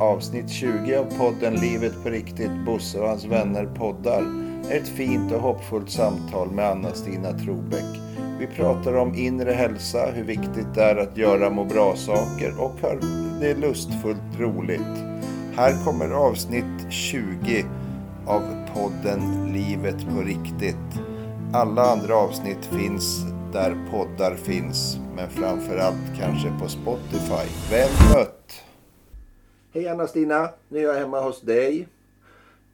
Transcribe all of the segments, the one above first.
Avsnitt 20 av podden Livet på riktigt, Bosse och hans vänner poddar är ett fint och hoppfullt samtal med Anna-Stina Trobeck. Vi pratar om inre hälsa, hur viktigt det är att göra må bra-saker och hur det är lustfullt roligt. Här kommer avsnitt 20 av podden Livet på riktigt. Alla andra avsnitt finns där poddar finns, men framförallt kanske på Spotify. Väl mött! Hej Anna-Stina, nu är jag hemma hos dig.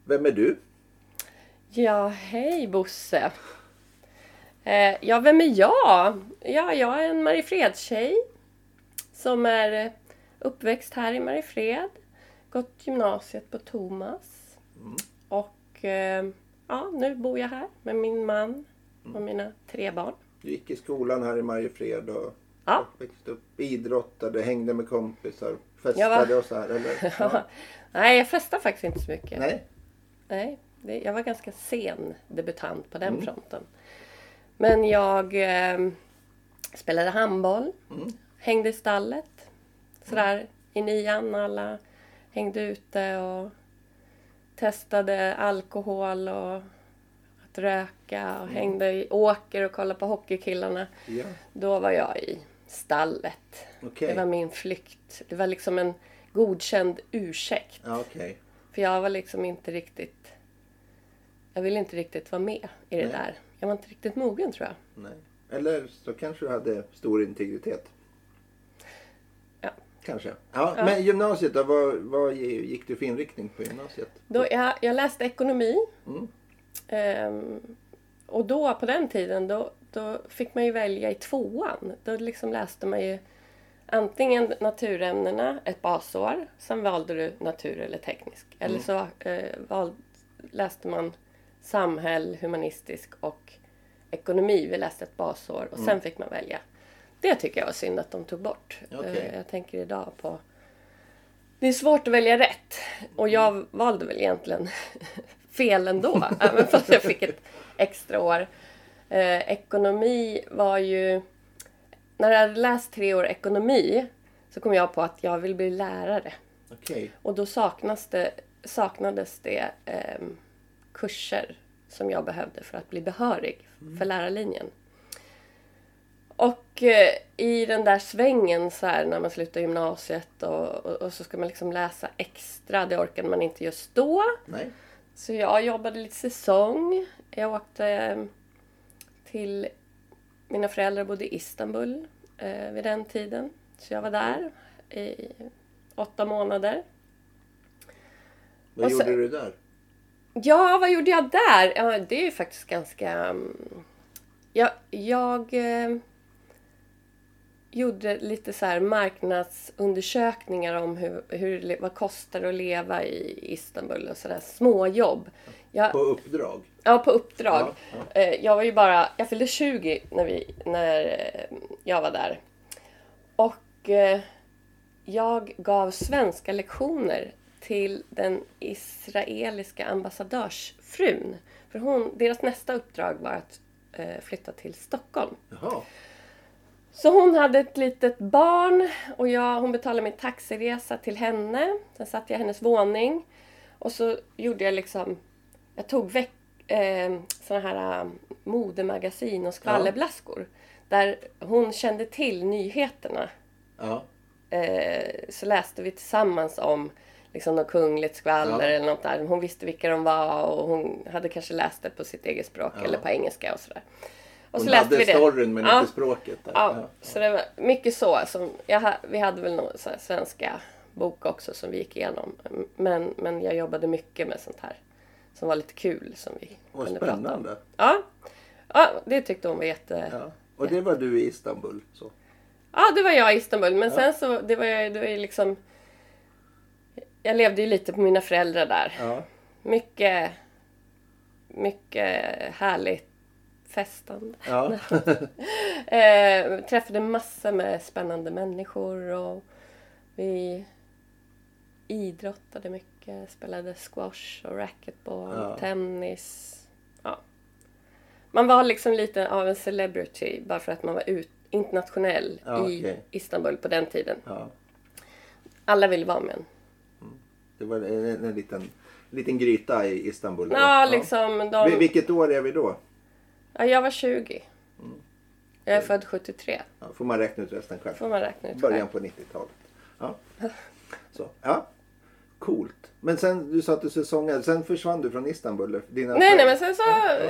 Vem är du? Ja, hej Bosse. Eh, ja, vem är jag? Ja, jag är en Mariefredstjej som är uppväxt här i Mariefred. Gått gymnasiet på Thomas. Mm. Och eh, ja, nu bor jag här med min man och mina tre barn. Du gick i skolan här i Mariefred och Ja. växte upp, idrottade, hängde med kompisar, festade och så här eller? Ja. Nej, jag festar faktiskt inte så mycket. Nej? Nej, det, jag var ganska sen debutant på den Mm. fronten. Men jag eh, spelade handboll, Mm. hängde i stallet. Sådär i nian alla hängde ute och testade alkohol och att röka och hängde i åker och kollade på hockeykillarna. Ja, Då var jag i stallet. okej. Det var min flykt. Det var liksom en godkänd ursäkt. Okej. För jag var liksom inte riktigt... Jag ville inte riktigt vara med i det Nej. där. Jag var inte riktigt mogen tror jag. Nej. Eller så kanske du hade stor integritet. Ja. Kanske. Ja, Ja. Men gymnasiet då? Vad, vad gick du för inriktning på gymnasiet? Då, jag, jag läste ekonomi. Mm. Ehm, och då, på den tiden, då, då fick man ju välja i tvåan. Då liksom läste man ju antingen naturämnena ett basår. Sen valde du natur eller teknisk. Eller så eh, val, läste man samhäll, humanistisk och ekonomi. Vi läste ett basår och sen fick man välja. Det tycker jag var synd att de tog bort. Eh, jag tänker idag på... Det är svårt att välja rätt. Och jag valde väl egentligen fel ändå. Även fast jag fick ett extra år. Eh, ekonomi var ju... När jag hade läst tre år ekonomi så kom jag på att jag vill bli lärare. Okej. Och då saknas det, saknades det ehm, kurser som jag behövde för att bli behörig för lärarlinjen. Och eh, i den där svängen så här när man slutar gymnasiet och, och, och så ska man liksom läsa extra. Det orkade man inte just då. Nej. Så jag jobbade lite säsong. Jag åkte eh, till... Mina föräldrar bodde i Istanbul eh, vid den tiden. Så jag var där i åtta månader. Vad Och gjorde så- du där? Ja, vad gjorde jag där? Ja, det är ju faktiskt ganska... mm, Jag, jag eh, gjorde lite så här marknadsundersökningar om hur, hur, det- vad kostar det att leva i Istanbul och sådär småjobb. Jag, På uppdrag? Ja, på uppdrag. Ja, ja. Eh, Jag var ju bara, jag fyllde 20 när, vi, när eh, jag var där. Och eh, jag gav svenska lektioner till den israeliska ambassadörsfrun. För hon, deras nästa uppdrag var att flytta till Stockholm. Jaha. Så hon hade ett litet barn och jag, hon betalade min taxiresa till henne. Sen satt jag i hennes våning. Och så gjorde jag liksom... Jag tog veck, eh, såna här eh, modemagasin och skvallerblaskor. Där hon kände till nyheterna. Ja. Eh, så läste vi tillsammans om liksom något kungligt skvaller Ja. eller något där. Hon visste vilka de var och hon hade kanske läst det på sitt eget språk Ja. eller på engelska och sådär. Och Hon så läste hade vi det. storyn men Ja. inte språket. Ja, så det var mycket så. Som jag, vi hade väl någon svenska bok också som vi gick igenom. Men, men jag jobbade mycket med sånt här som var lite kul som vi Vad spännande. Ja. ja, det tyckte hon var jätte... Ja, Ja. Och det var du i Istanbul? Så. det var jag i Istanbul. Men sen så, det var det var ju liksom... Jag levde ju lite på mina föräldrar där. Ja. Mycket, mycket härligt festande. Ja. Eh, träffade massor med spännande människor och vi idrottade mycket. Spelade squash och racquetball, Ja. tennis. Ja. Man var liksom lite av en celebrity bara för att man var ut, internationell Ja, i okej. Istanbul på den tiden. ja. Alla ville vara med en. Det var en, en, en liten, liten gryta i Istanbul. då. Ja, liksom Vil- de... Vilket år är vi då? Ja, jag var 20. Mm. Jag är född 73. Ja, får man räkna ut resten själv. Får man räkna ut Början själv. på 90-talet. Ja. Så, ja. Coolt. Men sen, du sa att du säsongade. Sen försvann du från Istanbul? Dina Nej, nej, men sen så...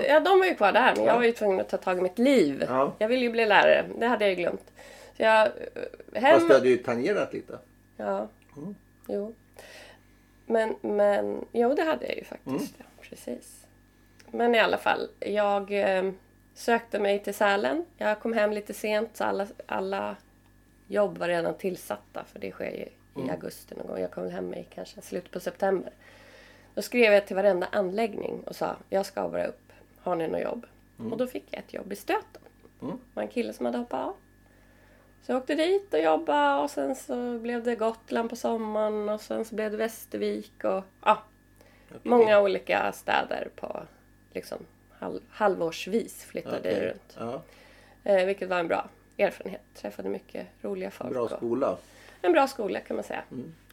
Ja, de var ju kvar där. Ja. jag var ju tvungen att ta tag i mitt liv. Ja. Jag ville ju bli lärare. Det hade jag ju glömt. Så jag... eh, Hem... Fast du hade ju tangerat lite. Ja. Mm. Jo. Men, men... Jo, det hade jag ju faktiskt. Mm. Ja, precis. Men i alla fall. Jag eh, sökte mig till Sälen. Jag kom hem lite sent så alla, alla jobb var redan tillsatta. För det sker ju i Mm. augusti någon gång. Jag kom hem i kanske slutet på september. Då skrev jag till varenda anläggning och sa jag ska avra upp. Har ni något jobb? Och då fick jag ett jobb i Stöten. Mm. Det var en kille som hade hoppat av. Så jag åkte dit och jobbade och sen så blev det Gotland på sommaren och sen så blev det Västervik och ja, många olika städer på liksom halv, halvårsvis flyttade jag Okej. runt. Ja. Eh, vilket var en bra erfarenhet. Träffade mycket roliga folk. Bra och- skola. En bra skola kan man säga.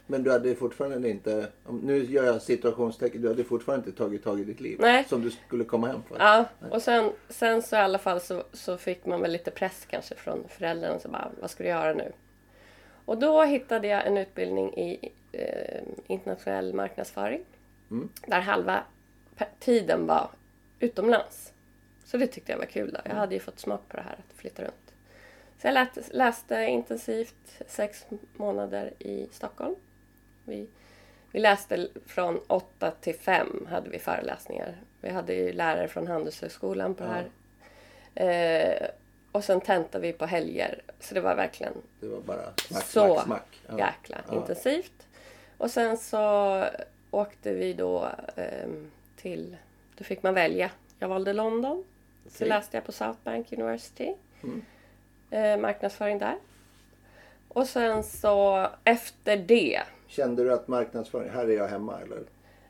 Men du hade fortfarande inte, nu gör jag situationstecken, du hade fortfarande inte tagit tag i ditt liv. Nej. Som du skulle komma hem för. Ja, och sen, sen så i alla fall så, så fick man väl lite press kanske från föräldrarna. Så bara, vad ska du göra nu? Och då hittade jag en utbildning i eh, internationell marknadsföring. Mm. Där halva tiden var utomlands. Så det tyckte jag var kul. Då. Jag hade ju fått smak på det här att flytta runt. Så jag lät, läste intensivt sex månader i Stockholm. Vi, vi läste från åtta till fem hade vi föreläsningar. Vi hade ju lärare från Handelshögskolan på det här. Eh, och sen tentade vi på helger. Så det var verkligen Det var bara smack, Så smack, smack. Ja. jäkla Ja. intensivt. Och sen så åkte vi då ehm, till... Då fick man välja. Jag valde London. Så Okej. läste jag på South Bank University. Mm. Eh, marknadsföring där. Och sen så efter det. Kände du att marknadsföring, här är jag hemma eller?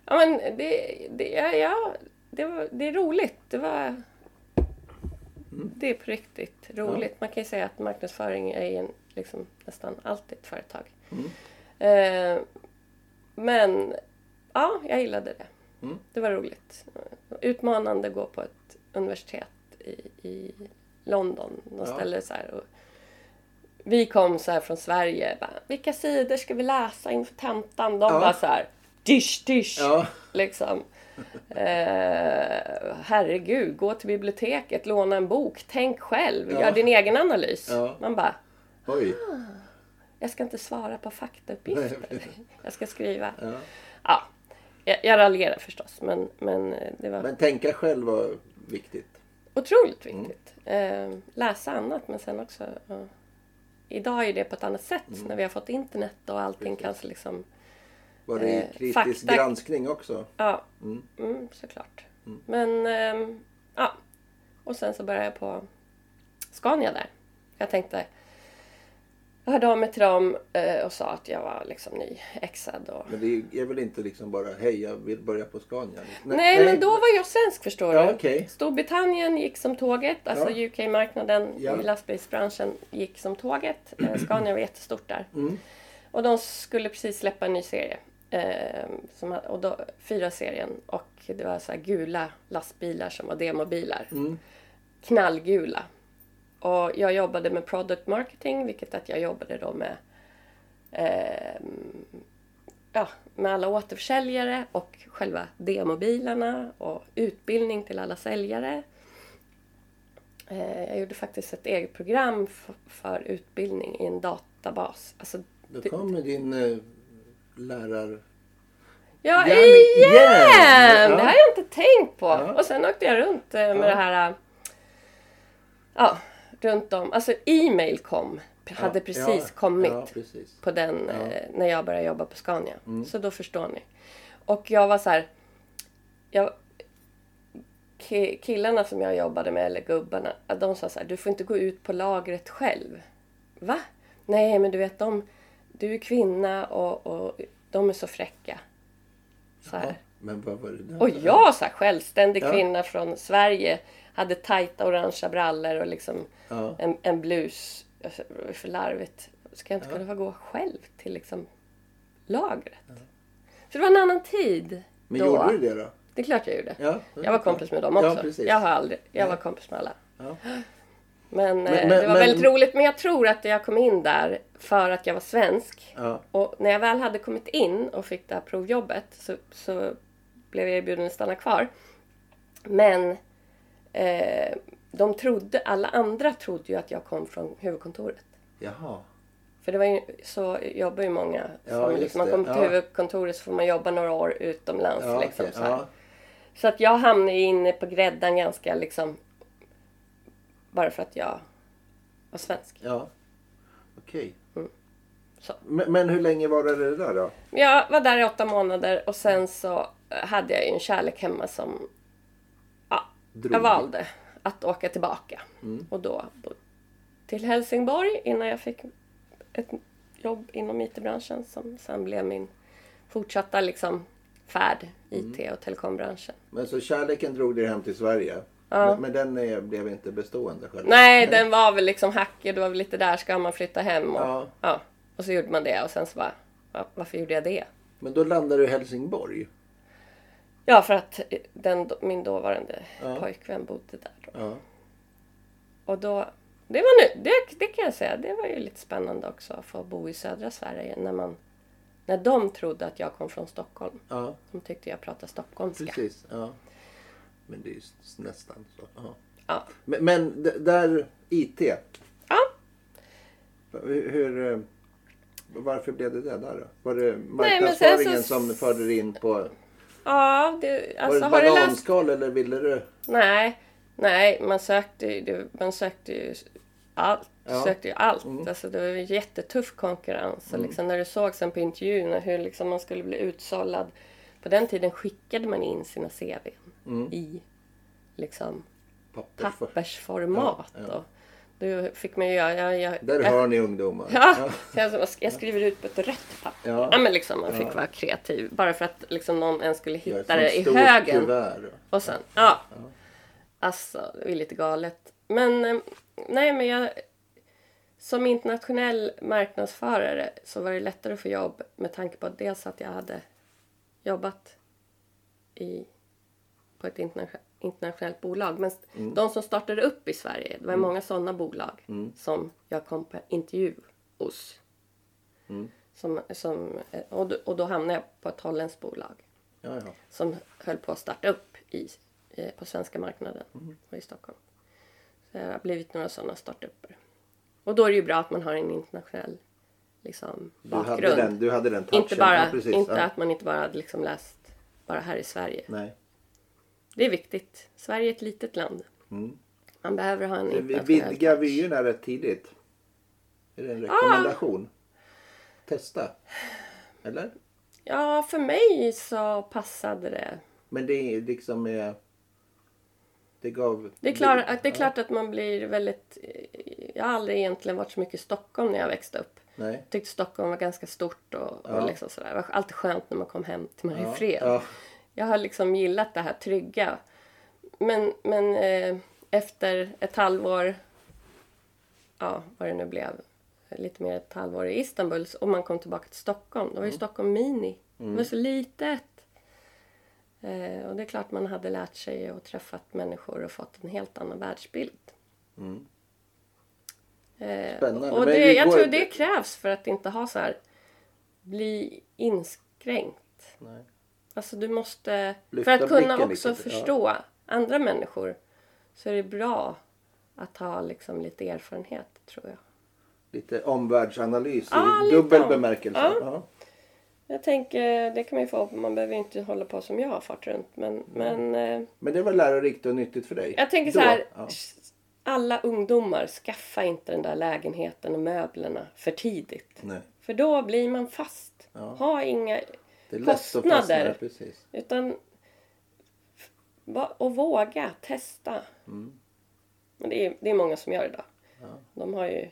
Ja men det, det, ja, ja, det, var, det är roligt. Det var... Det är på riktigt roligt. Man kan ju säga att marknadsföring är en, liksom, nästan alltid ett företag. Mm. Eh, men ja, jag gillade det. Mm. Det var roligt. Utmanande att gå på ett universitet i, i London. De Ja. så här vi kom så här från Sverige. Bara, Vilka sidor ska vi läsa inför tentan? De Ja. var så här. Dish, dish. Ja. Liksom. Eh, herregud, gå till biblioteket, låna en bok, tänk själv, Ja. gör din egen analys. Ja. Man bara, Oj. jag ska inte svara på faktauppgifter. Jag ska skriva. Ja. Ja, jag, jag raljerar förstås, men, men eh, det var Men tänka själv var viktigt. otroligt Mm. Eh, läsa annat, men sen också... ja. Idag är det på ett annat sätt när vi har fått internet och allting Mm. Precis. kanske liksom... Var det Eh, kritisk fakta- granskning också? Ja, Mm. mm, såklart. Men, ehm, ja. Och sen så började jag på Scania där. Jag tänkte... Jag hörde av mig till dem eh, och sa att jag var liksom nyexad och... Men det är väl inte liksom bara hej jag vill börja på Scania? Nej, men då var jag svensk förstår Ja, du. okej. Storbritannien gick som tåget, alltså Ja. UK-marknaden Ja. i lastbilsbranschen gick som tåget. Eh, Scania var jättestort där. Mm. Och de skulle precis släppa en ny serie. Eh, som, och då, fyra serien och det var så gula lastbilar som var demobilar. Mm. Knallgula. Och jag jobbade med product marketing, vilket att jag jobbade då med ehm, ja, med alla återförsäljare och själva demobilarna och utbildning till alla säljare. Eh, jag gjorde faktiskt ett eget program för utbildning i en databas. Alltså, Då kommer din eh, lärar... Ja, Igen! igen! Igen! Ja. Det har jag inte tänkt på. Ja. Och sen åkte jag runt eh, med Ja. det här... eh, Ja, runt om. Alltså e-mail kom. Hade Ja, precis ja, kommit Ja, precis. på den eh, när jag började jobba på Scania. Mm. Så då förstår ni. Och jag var så här... Jag, ki- killarna som jag jobbade med, eller gubbarna, de sa så här, du får inte gå ut på lagret själv. Va? Nej, men du vet, de, du är kvinna och, och de är så fräcka. Så här. Ja, men vad var det där? Och jag, så här, självständig Ja. kvinna från Sverige, hade tajta orangea brallor och liksom Ja. en, en blus. Alltså, för larvigt. Ska jag inte Ja. kunna få gå själv till liksom lagret? Så det var en annan tid Men då. gjorde du det då? Det är klart jag gjorde. Ja. Jag var kompis med dem också. Ja, jag har aldrig, jag var kompis med alla. Ja. Men, eh, men- det var men- väldigt roligt. Men jag tror att jag kom in där för att jag var svensk. Ja. Och när jag väl hade kommit in och fick det här provjobbet så, så blev jag erbjuden att stanna kvar. Men eh, de trodde, alla andra trodde ju att jag kom från huvudkontoret. Jaha. För det var ju, så jobbar ju många. Ja, som liksom, man kommer till Ja. huvudkontoret så får man jobba några år utomlands. Ja, liksom, okej. så, så att jag hamnade inne på gräddan ganska liksom bara för att jag var svensk. ja. Okej. Mm. Så. Men, men hur länge var det det där då? Jag var där i åtta månader och sen så hade jag ju en kärlek hemma som Drog. jag valde att åka tillbaka. Mm. Och då till Helsingborg innan jag fick ett jobb inom IT-branschen som sen blev min fortsatta liksom färd IT Mm. och telekombranschen. Men så kärleken drog dig hem till Sverige? Ja. Men, men den är, blev inte bestående själv? Nej, den var väl liksom hackig. Det var väl lite där ska man flytta hem. Och, Ja. ja. och så gjorde man det och sen så bara, "Va- varför gjorde jag det? Men då landade du i Helsingborg? Ja, för att den, min dåvarande Ja. pojkvän bodde där. Då. Ja. Och då, det var nu, det, det kan jag säga, det var ju lite spännande också att få bo i södra Sverige när man när de trodde att jag kom från Stockholm. Ja, De tyckte jag pratade stockholmska. precis. Ja. Men det är ju nästan så. Ja. Ja. Men, men där, IT. ja. Hur, hur, eh, varför blev det det där då? Var det marknadsföringen så- som förde in på... Ja, det, Var alltså det har ett du läst? bananskal eller ville du? Nej, nej, man sökte ju, det- man sökte ju allt. Ja. Sökte ju allt. Mm. Alltså det var ju jättetuff konkurrens. Och liksom när du såg sen på intervjuerna hur liksom man skulle bli utsållad. På den tiden skickade man in sina CV Mm. i liksom pappersformat. Ja, ja. Då fick man ju göra... Jag, jag, Där jag, har ni ungdomar. Ja, så jag, jag skriver ut på ett rött papper. Ja. Ja. men liksom, man fick Ja. vara kreativ. Bara för att liksom någon ens skulle hitta det i högen. Kuvert. Och sen, ja. Alltså, det är lite galet. Men eh, nej, men jag... Som internationell marknadsförare så var det lättare att få jobb med tanke på att dels att jag hade jobbat i, på ett interna- internationellt bolag. Men de som startade upp i Sverige, det var många sådana bolag som jag kom på intervju hos. Som, som, eh, och, då, och då hamnade jag på ett holländskt bolag Ja, ja. som höll på att starta upp i, eh, på svenska marknaden och i Stockholm. Så det har blivit några sådana startupper. Och då är det ju bra att man har en internationell liksom, Du, hade bakgrund. den, du hade den touchen. inte bara, ja, inte ja. att man inte bara hade liksom läst bara här i Sverige. Nej. Det är viktigt. Sverige är ett litet land. Mm. Man behöver ha en internationell touch. vyerna rätt tidigt. Är det en rekommendation? Testa. Eller? Ja, för mig så passade det. Men det är liksom... eh, Det gav... Det är, klart, att det är klart att man blir väldigt... Jag har aldrig egentligen varit så mycket i Stockholm när jag växte upp. Nej. Jag tyckte Stockholm var ganska stort och, Ja. och liksom sådär. Det var alltid skönt när man kom hem till Mariefred. Ja. Jag har liksom gillat det här trygga. Men, men eh, efter ett halvår, ja vad det nu blev, lite mer ett halvår i Istanbul och man kom tillbaka till Stockholm. Då var ju Stockholm mini. Det var så litet. Eh, och det är klart man hade lärt sig och träffat människor och fått en helt annan världsbild. Mm. Eh, Spännande. Och det, jag tror det krävs för att inte ha så här, bli inskränkt. Nej. Alltså du måste, Lyfta för att kunna också lite, ja. förstå andra människor så är det bra att ha liksom lite erfarenhet tror jag. Lite omvärldsanalys Ja, i dubbel om- bemärkelse. ja. Ja. Jag tänker, det kan man ju få, man behöver inte hålla på som jag har fart runt. Men, men eh, Men det var lärorikt och nyttigt för dig? jag tänker så Då? här, Ja. alla ungdomar, skaffa inte den där lägenheten och möblerna för tidigt. Nej. För då blir man fast. Ja. Ha inga Det är lätt att kostnader. fastna. Utan och våga testa. Mm. Men det är, det är många som gör det idag. Ja. De har ju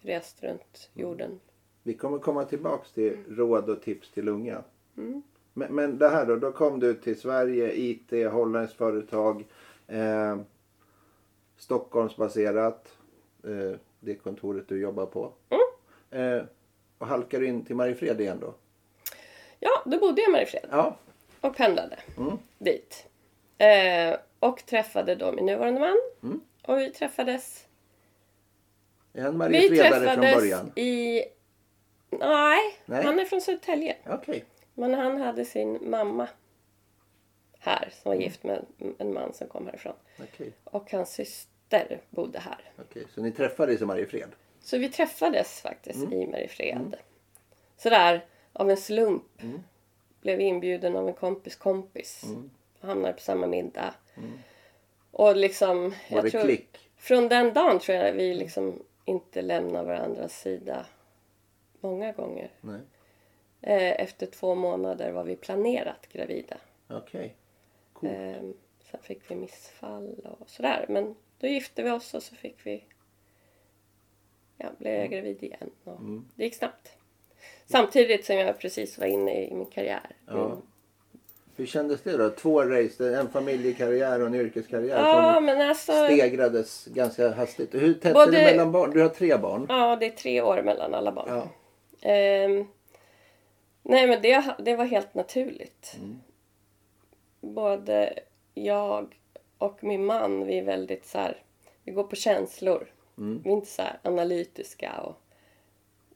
rest runt jorden. Vi kommer komma tillbaks till råd och tips till unga. Mm. Men, men det här då, då kom du till Sverige, IT, holländskt företag. Eh, Stockholmsbaserat. Eh, det kontoret du jobbar på. Mm. Eh, och halkar in till Mariefred igen då? Ja, då bodde jag i Mariefred Ja. och pendlade Mm. dit. Eh, och träffade då min nuvarande man. Mm. Och vi träffades... Vi Mariefredare från början? i... Nej, Nej. han är från Södertälje. Okej. Men han hade sin mamma här som Mm. var gift med en- en man som kom härifrån. Okej. Och hans syster bodde här. Okej. Så ni träffades i Mariefred? Så vi träffades faktiskt Mm. i Mariefred. Sådär av en slump. Blev inbjuden av en kompis kompis. Mm. Och hamnade på samma middag. Och liksom... Var det tror, klick? Från den dagen tror jag vi liksom inte lämnar varandras sida många gånger. Nej. Eh, Efter två månader var vi planerat gravida. Okej. Coolt. Ehm, Sen fick vi missfall och sådär. Men då gifte vi oss och så fick vi... Ja, blev jag gravid igen. Och Mm. Det gick snabbt. Samtidigt som jag precis var inne i min karriär. Ja. Mm. Hur kändes det då? Två race, en familjekarriär och en yrkeskarriär Ja, som alltså... stegrades ganska hastigt. Hur tätt är Både- det mellan barn? Du har tre barn. Ja, det är tre år mellan alla barn. Ja. Ehm, nej, men det, det var helt naturligt. Mm. Både jag och min man, vi är väldigt så här... Vi går på känslor. Mm. Vi är inte så här analytiska och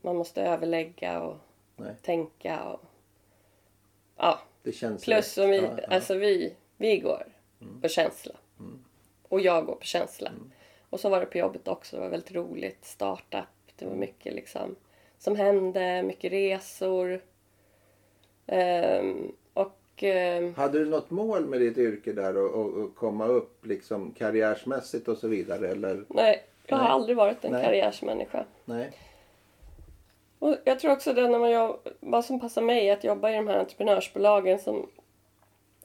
man måste överlägga och Nej. tänka och... Ja, plus som vi, Ja, ja. alltså vi, vi går på känsla. Och jag går på känsla. Och så var det på jobbet också. Det var väldigt roligt. Startup. Det var mycket liksom som hände. Mycket resor. Ehm, och ehm, Hade du något mål med ditt yrke där och, och, och komma upp liksom karriärsmässigt och så vidare? Eller? nej, jag har Nej. aldrig varit en Nej. karriärsmänniska. Nej. Och jag tror också det när man jobb, vad som passar mig är att jobba i de här entreprenörsbolagen som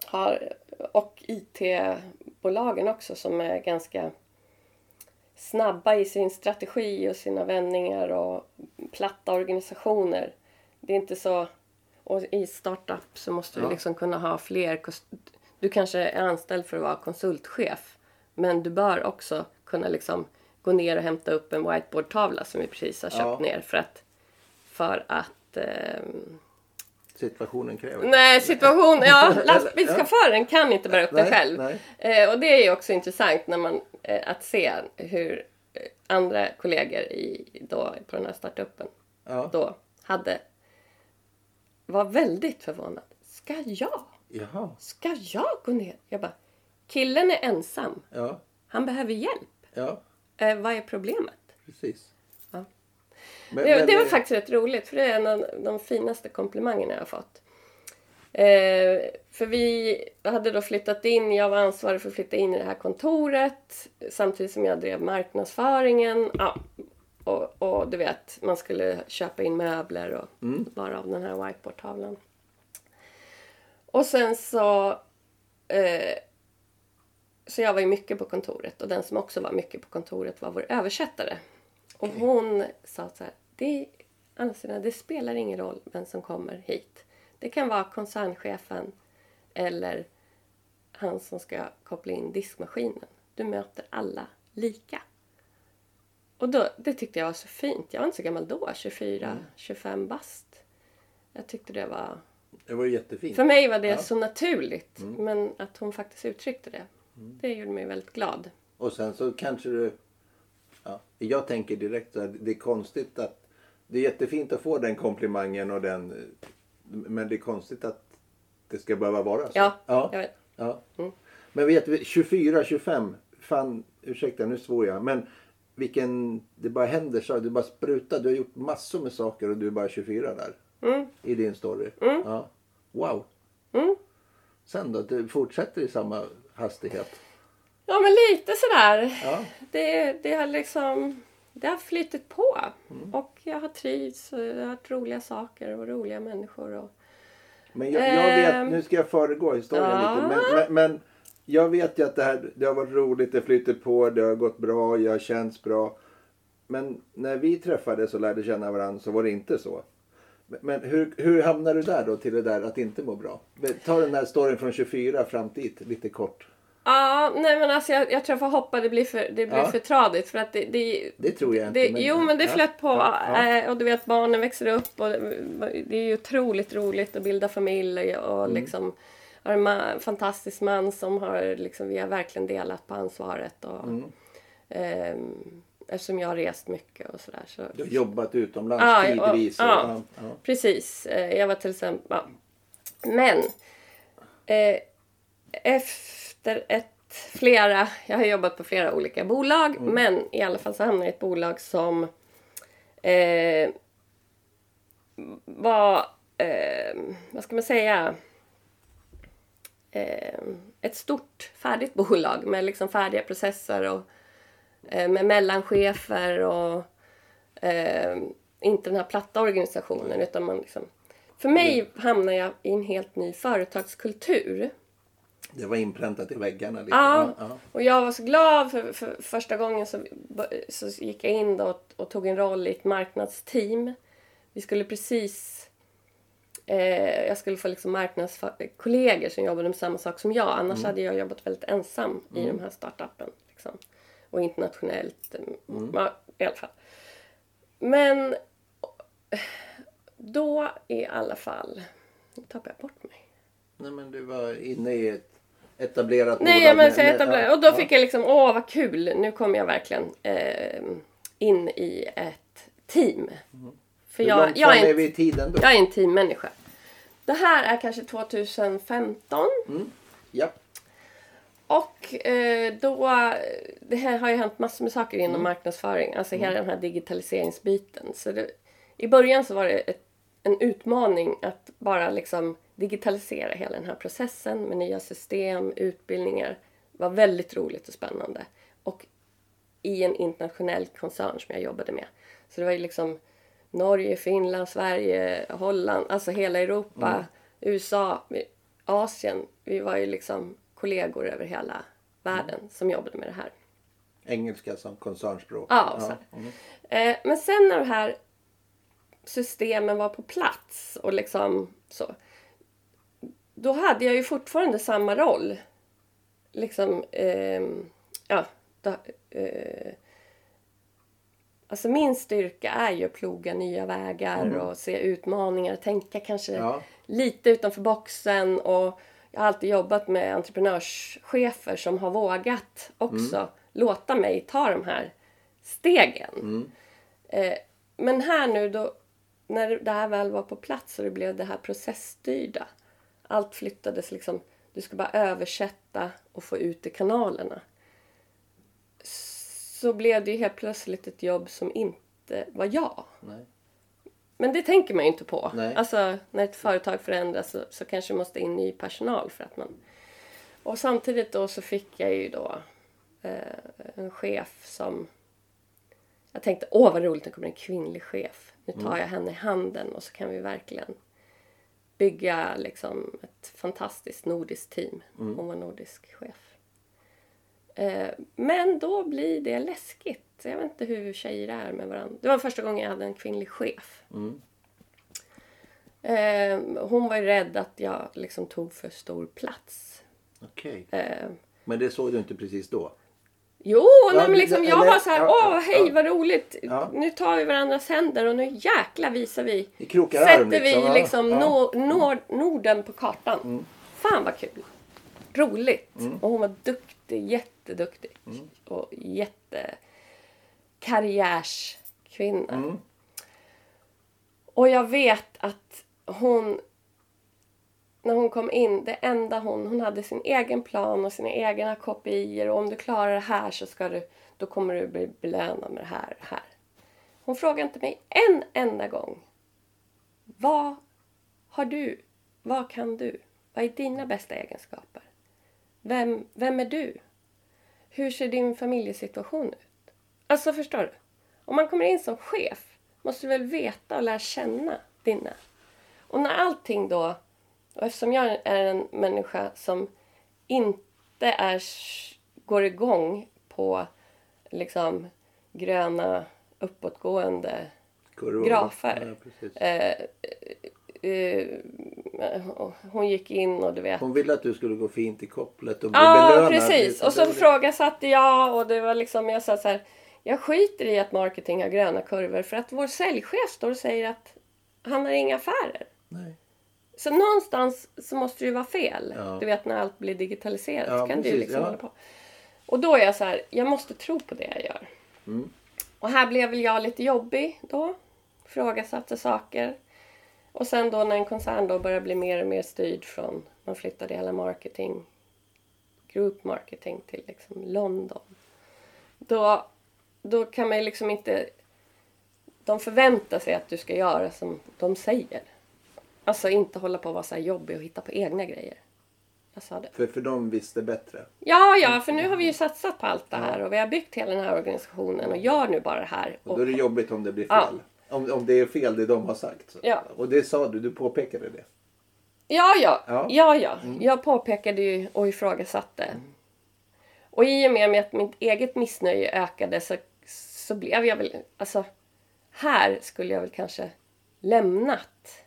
har, och IT-bolagen också som är ganska snabba i sin strategi och sina vändningar och platta organisationer. Det är inte så... Och i startup så måste Ja. du liksom kunna ha fler... Du kanske är anställd för att vara konsultchef men du bör också kunna liksom gå ner och hämta upp en whiteboardtavla som vi precis har köpt Ja. ner för att... För att... ehm, Situationen kräver Nej, situation... Ja, lastbilschauffören kan inte bära upp Nej, själv. nej. Eh, och det är ju också intressant när man, eh, att se hur eh, andra kollegor i, då, på den här startupen Ja. då hade... Var väldigt förvånad. Ska jag? Jaha. Ska jag gå ner? Jag bara, killen är ensam. Ja. Han behöver hjälp. Ja. Eh, vad är problemet? Precis. Men, Det, men det var faktiskt rätt roligt för det är en av de finaste komplimangerna jag har fått. Eh, för vi hade då flyttat in, jag var ansvarig för att flytta in i det här kontoret samtidigt som jag drev marknadsföringen. Ja, och, och du vet, man skulle köpa in möbler och bara av den här whiteboardtavlan. Och sen så... Eh, så jag var ju mycket på kontoret och den som också var mycket på kontoret var vår översättare. Och hon sa så här, det, Anna-Stina, det spelar ingen roll vem som kommer hit. Det kan vara koncernchefen eller han som ska koppla in diskmaskinen. Du möter alla lika. Och då, det tyckte jag var så fint. Jag var inte så gammal då, 24, 25 bast. Jag tyckte det var... Det var jättefint. För mig var det Ja. Mm. så naturligt. Men att hon faktiskt uttryckte det, det gjorde mig väldigt glad. Och sen så kanske du... Ja, jag tänker direkt att det är konstigt att... Det är jättefint att få den komplimangen och den... Men det är konstigt att det ska behöva vara så. Ja, ja. jag vet. ja. Mm. Men vet vi, 24, 25. Fan, ursäkta nu svor jag. Men vilken... Det bara händer så. Det bara sprutar. Du har gjort massor med saker och du är bara 24 där. Mm. I din story. Ja. Wow. Mm. Sen då? Du fortsätter i samma hastighet. Ja, men lite sådär. Ja. Det, det har liksom... Det har flyttit på. Mm. Och jag har trivts och jag har haft roliga saker och roliga människor. Och... Men jag, jag vet, Ehm. nu ska jag föregå historien Ja. lite. Men, men, men jag vet ju att det här det har varit roligt, det flyter på, det har gått bra, jag har känts bra. Men när vi träffades och lärde känna varandra så var det inte så. Men- hur, hur hamnade du där då till det där att inte må bra? Ta den här storyn från 24 fram dit lite kort. Ja, nej men alltså jag, jag tror jag får hoppa. Det blir för, det blir Ja. för tradigt. För att det, det, Det tror jag inte. det, jo men det ja. flöt på. Ja, eh, Och du vet barnen växer upp och det är ju otroligt roligt att bilda familj och Mm. liksom har en fantastisk man som har liksom, vi har verkligen delat på ansvaret och Mm. ehm, eftersom jag har rest mycket och sådär så Du har jobbat utomlands Ja, tidvis. och- ja. ja, ja. Precis. Eh, Jag var till exempel... Ja. Men eh, efter ett flera... Jag har jobbat på flera olika bolag men i alla fall så hamnade jag i ett bolag som eh, var... Eh, vad ska man säga? Eh, ett stort färdigt bolag med liksom färdiga processer och eh, med mellanchefer och eh, inte den här platta organisationen utan man liksom... För mig hamnar jag i en helt ny företagskultur. Det var inpräntat i väggarna. Lite. Ja. Ja. Och jag var så glad för, för första gången så, så gick jag in och, och tog en roll i ett marknadsteam. Vi skulle precis... Eh, jag skulle få liksom marknadskollegor som jobbade med samma sak som jag. Annars hade jag jobbat väldigt ensam i de här startupen. Liksom. Och internationellt. mm. Ja, i alla fall. Men då i alla fall... Nu tappade jag bort mig. Nej, men du var inne i ett etablerat Nej, bolag. men så jag etablerade. ja, Och då ja. fick jag liksom, åh vad kul, nu kommer jag verkligen eh, in i ett team. För Hur jag, långt jag, är är en, vi i tiden då? jag är en teammänniska. Det här är kanske 2015. Ja. Och eh, då, det här har ju hänt massor med saker inom Mm. marknadsföring. Alltså hela den här digitaliseringsbiten. Så det, I början så var det ett, en utmaning att bara liksom digitalisera hela den här processen med nya system, utbildningar. Det var väldigt roligt och spännande. Och i en internationell koncern som jag jobbade med. Så det var ju liksom Norge, Finland, Sverige, Holland, alltså hela Europa, USA, vi- Asien. Vi var ju liksom kollegor över hela världen som jobbade med det här. Engelska som koncernspråk. Ja, så här. Eh, men sen när de här systemen var på plats och liksom så. Då hade jag ju fortfarande samma roll. Liksom, ehm, ja. Då, eh, alltså min styrka är ju att ploga nya vägar och se utmaningar. Tänka kanske Ja. lite utanför boxen. Och jag har alltid jobbat med entreprenörschefer som har vågat också låta mig ta de här stegen. Eh, men här nu då, när det här väl var på plats och det blev det här processstyrda. Allt flyttades liksom, du ska bara översätta och få ut i kanalerna. Så blev det ju helt plötsligt ett jobb som inte var jag. Nej. Men det tänker man ju inte på. Nej. Alltså när ett företag förändras så, så kanske måste in ny personal för att man... Och samtidigt då så fick jag ju då eh, en chef som... Jag tänkte, åh vad roligt, nu kommer en kvinnlig chef. Nu tar jag henne i handen och så kan vi verkligen bygga liksom ett fantastiskt nordiskt team. Hon var nordisk chef. Eh, men då blir det läskigt. Jag vet inte hur tjejer är med varandra. Det var första gången jag hade en kvinnlig chef. Eh, hon var ju rädd att jag liksom tog för stor plats. Okej. Eh, Men det såg du inte precis då? Jo, Ja, nej, men liksom, jag eller- var så här, ja, åh hej ja. vad roligt. Nu tar vi varandras händer och nu jäkla visar vi. I krokar Sätter arm, liksom, vi liksom Ja. Mm. Nor- Nor- Norden på kartan. Fan vad kul. Roligt. Mm. Och hon var duktig, jätteduktig. Och jätte karriärskvinna. Mm. Och jag vet att hon när hon kom in, det enda hon, hon hade sin egen plan och sina egna kopior och om du klarar det här så ska du, då kommer du bli belönad med det här, här. Hon frågade inte mig en enda gång. Vad har du? Vad kan du? Vad är dina bästa egenskaper? Vem, vem är du? Hur ser din familjesituation ut? Alltså förstår du? Om man kommer in som chef måste du väl veta och lära känna dina. Och när allting då, och eftersom jag är en människa som inte är, går igång på liksom gröna uppåtgående Kurvor. grafer. Ja, eh, eh, eh, hon gick in och du vet. Hon ville att du skulle gå fint i kopplet och bli Ja, belönad. precis. Det- Och så frågasatte jag och det var liksom, jag sa så här. Jag skiter i att marketing har gröna kurvor för att vår säljchef står och säger att han har inga affärer. Nej. Så någonstans så måste det ju vara fel. Ja. Du vet när allt blir digitaliserat Ja, så kan du precis, liksom ja. hålla på. Och då är jag så här, jag måste tro på det jag gör. Mm. Och här blev väl jag lite jobbig då. Frågasatte saker. Och sen då när en koncern då börjar bli mer och mer styrd från, man flyttade hela marketing, group marketing till liksom London. Då, då kan man ju liksom inte, de förväntar sig att du ska göra som de säger. Alltså inte hålla på och vara så här jobbig och hitta på egna grejer. Sa det. För, för de visste bättre. Ja, ja, för nu har vi ju satsat på allt det här och vi har byggt hela den här organisationen och gör nu bara det här. Och då är det jobbigt om det blir Ja. fel. Om, om det är fel det de har sagt. Så. Ja. Och det sa du, du påpekade det. Ja, ja. Ja. ja. ja, Jag påpekade ju och ifrågasatte. Och i och med att mitt eget missnöje ökade så, så blev jag väl... Alltså, här skulle jag väl kanske lämnat.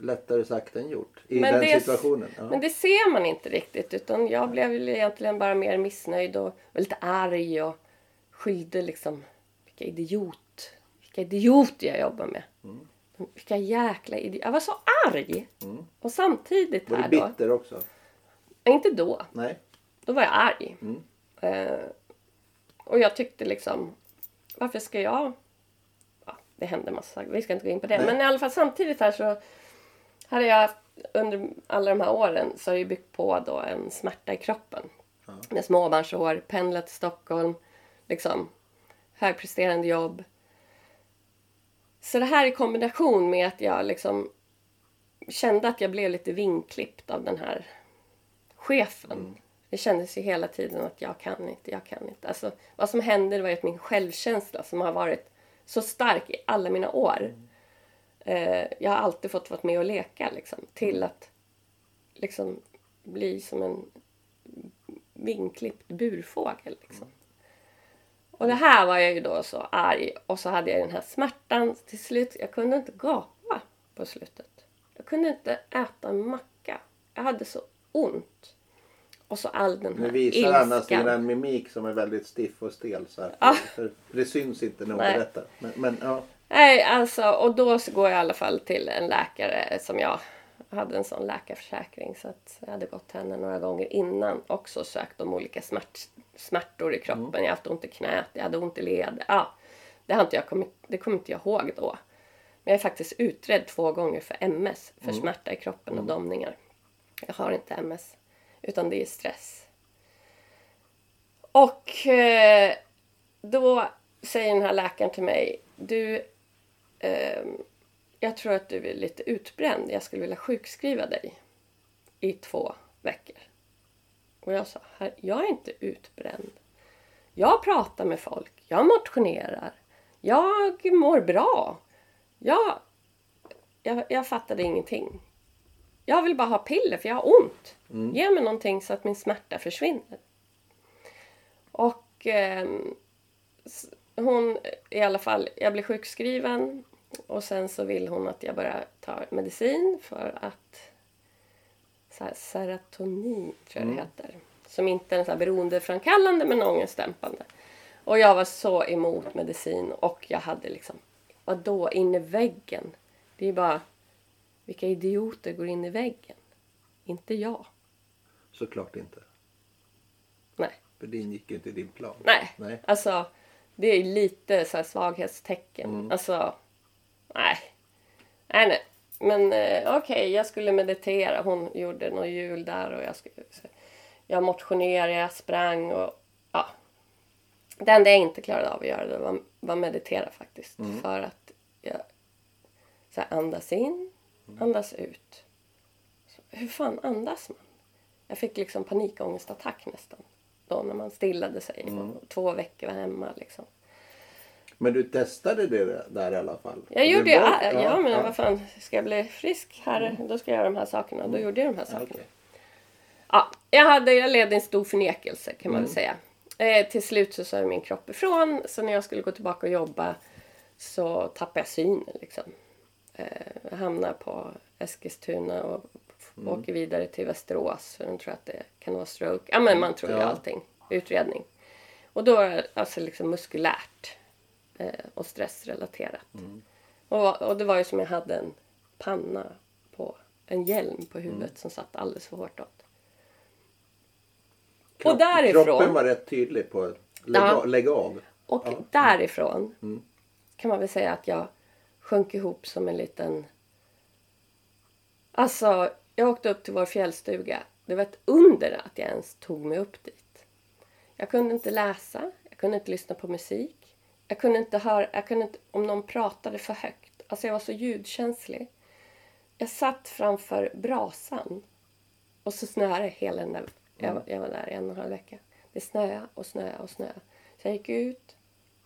Lättare sagt än gjort. I Men den det- situationen. Ja. Men det ser man inte riktigt. Utan jag blev väl egentligen bara mer missnöjd och var lite arg och skyllde liksom... Vilka idiot. Vilka idioter jag jobbar med. Vilka jäkla idioter. Jag var så arg. Och samtidigt Var här du då. bitter också? Inte då. Nej. Då var jag arg. Mm. Eh, och jag tyckte liksom, varför ska jag... Ja, det hände massa saker, vi ska inte gå in på det. Nej. Men i alla fall samtidigt här så hade jag under alla de här åren så har jag byggt på då en smärta i kroppen. Med småbarnsår, pendlat till Stockholm, liksom högpresterande jobb. Så det här i kombination med att jag liksom kände att jag blev lite vingklippt av den här chefen. Det kändes ju hela tiden att jag kan inte, jag kan inte. Alltså, vad som hände var ju att min självkänsla som har varit så stark i alla mina år. Eh, jag har alltid fått vara med och leka liksom. Till att liksom bli som en vingklippt burfågel liksom. Och det här var jag ju då så arg och så hade jag den här smärtan till slut. Jag kunde inte gapa på slutet. Jag kunde inte äta en macka. Jag hade så ont. Och så all den här Nu visar ilskan. sin en mimik som är väldigt stiff och stel. Så här. Ja. För det syns inte när hon berättar. Men, men ja. Nej, alltså och då så går jag i alla fall till en läkare som jag hade en sån läkarförsäkring så att jag hade gått till henne några gånger innan också sökt om olika smärt, smärtor i kroppen. Jag har haft ont i knät, jag hade ont i led. Ja, det, har inte jag kommit, det kommer inte jag ihåg då. Men jag är faktiskt utredd två gånger för MS, för smärta i kroppen och domningar. Jag har inte MS, utan det är stress. Och eh, då säger den här läkaren till mig, du, ehm, jag tror att du är lite utbränd. Jag skulle vilja sjukskriva dig i två veckor. Och jag sa, "Herr, jag är inte utbränd. Jag pratar med folk, jag motionerar, jag mår bra. Jag, jag, jag fattade ingenting. Jag vill bara ha piller för jag har ont. Ge mig någonting så att min smärta försvinner. Och s- hon, i alla fall, jag blir sjukskriven och sen så vill hon att jag börjar ta medicin för att så här, serotonin tror jag det heter. Som inte är så här beroendeframkallande men ångestdämpande. Och jag var så emot medicin och jag hade liksom, vadå in i väggen? Det är bara, vilka idioter går in i väggen? Inte jag. Såklart inte. Nej. För det ingick ju inte i din plan. Nej. Nej. Alltså, det är lite så svaghetstecken. Alltså, nej. Nej, nej. Men eh, okej, jag skulle meditera. Hon gjorde någon jul där och jag, skulle, jag motionerade, jag sprang och ja. Det enda jag inte klarade av att göra det var, var meditera faktiskt. För att jag så här, andas in, andas ut. Så, hur fan andas man? Jag fick liksom panikångestattack nästan. Då när man stillade sig. Och två veckor var hemma liksom. Men du testade det där i alla fall? Jag gjorde var- ja, ja men ja. vad fan, ska jag bli frisk här, då ska jag göra de här sakerna. Då gjorde jag de här sakerna. okej. Ja, jag, hade, jag levde en stor förnekelse kan man väl säga. Eh, till slut så sa min kropp ifrån. Så när jag skulle gå tillbaka och jobba så tappade jag synen liksom. Eh, jag hamnade på Eskilstuna och och åker vidare till Västerås för de tror att det kan vara stroke. Ja men man tror ju Ja. allting. Utredning. Och då är det alltså liksom muskulärt eh, och stressrelaterat. Och, och det var ju som jag hade en panna på en hjälm på huvudet som satt alldeles för hårt åt. Kropp- och därifrån- Kroppen var rätt tydlig på att lägga, Ja. lägga av. Och Ja. därifrån Mm. kan man väl säga att jag sjönk ihop som en liten... Alltså, jag åkte upp till vår fjällstuga. Det var ett under att jag ens tog mig upp dit. Jag kunde inte läsa, jag kunde inte lyssna på musik. Jag kunde inte höra, jag kunde inte, om någon pratade för högt. Alltså jag var så ljudkänslig. Jag satt framför brasan och så snöade hela den där... Jag, var- jag var där i en och en halv vecka. Det snöade och snöade och snöade. Så jag gick ut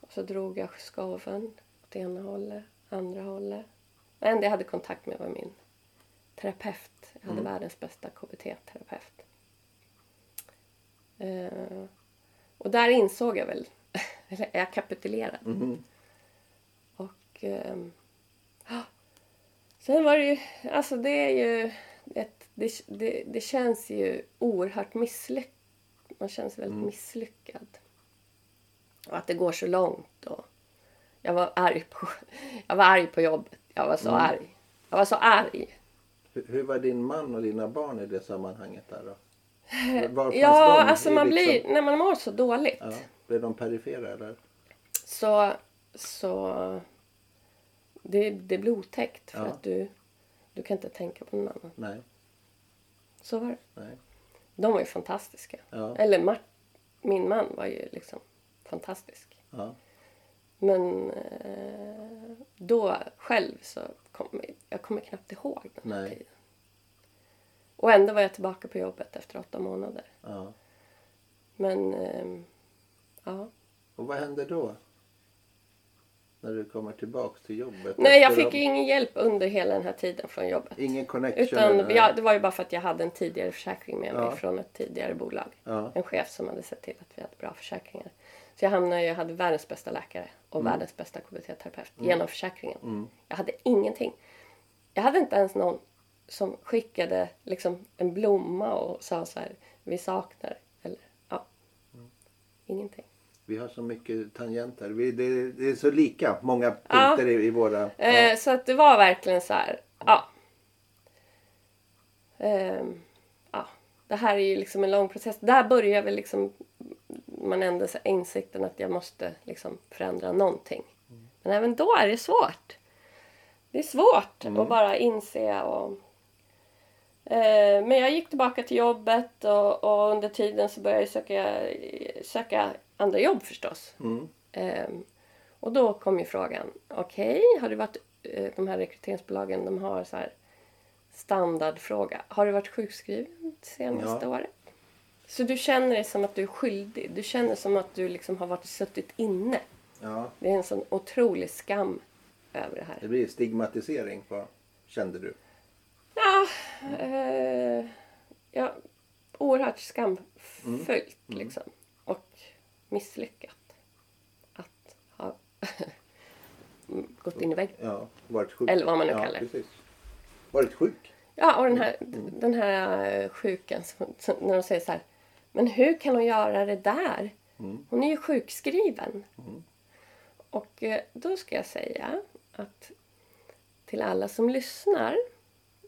och så drog jag skaven åt ena hållet, andra hållet. Det enda jag hade kontakt med var min terapeut. Jag hade världens bästa KBT-terapeut. Eh, och där insåg jag väl, eller jag kapitulerade. Mhm. Och ja. sen var det ju, alltså det är ju ett, det, det, det känns ju oerhört misslyckat. Man känns väldigt misslyckad. Och att det går så långt. Och jag var arg på, jag var arg på jobbet. Jag var så arg. Jag var så arg. Hur, hur var din man och dina barn i det sammanhanget där då? Var Ja, alltså man liksom- blir, när man mår så dåligt. Ja, blev de perifera eller? Så, så det, det blir otäckt för Ja. att du, du kan inte tänka på någon annan. Nej, Så var det. nej. De var ju fantastiska. Ja. Eller Mart, min man var ju liksom fantastisk. Ja. Men eh, då själv så kommer jag kommer knappt ihåg den här Nej. tiden. Och ändå var jag tillbaka på jobbet efter åtta månader. ja. Men ehm, ja. Och vad hände då? När du kommer tillbaks till jobbet? Nej, jag fick ju ingen hjälp under hela den här tiden från jobbet. Ingen connection? Utan eller? ja, det var ju bara för att jag hade en tidigare försäkring med mig Ja. från ett tidigare bolag. Ja. En chef som hade sett till att vi hade bra försäkringar. Så jag hamnade, jag hade världens bästa läkare och Mm. världens bästa KBT-terapeut genom försäkringen. Jag hade ingenting. Jag hade inte ens någon som skickade liksom en blomma och sa så här, vi saknar. Eller ja, Mm. ingenting. Vi har så mycket tangenter. Vi, det, det är så lika många Ja. punkter i, i våra... Eh, så att det var verkligen så här, ja. Ehm, ja. Det här är ju liksom en lång process. Där börjar väl liksom man ändå insikten att jag måste liksom förändra någonting. Men även då är det svårt. Det är svårt att bara inse och... Eh, men jag gick tillbaka till jobbet och, och under tiden så började jag söka, söka andra jobb förstås. Mm. Ehm, och då kom ju frågan, okej, har du varit, eh, de här rekryteringsbolagen, de har så här standardfråga. Har du varit sjukskriven senaste Ja. året? Så du känner dig som att du är skyldig. Du känner som att du liksom har varit suttit inne. Ja, Det är en sån otrolig skam över det här. det blir stigmatisering på, kände du. Ja, eh, ja oerhört skamfullt liksom. Och misslyckat. Att ha gått in i väggen. Ja, varit sjuk. Eller vad man nu ja, kallar det. Precis. Varit sjuk. Ja, och den här, den här sjukan när de säger så här. Men hur kan hon göra det där? Hon är ju sjukskriven. Och eh, då ska jag säga att till alla som lyssnar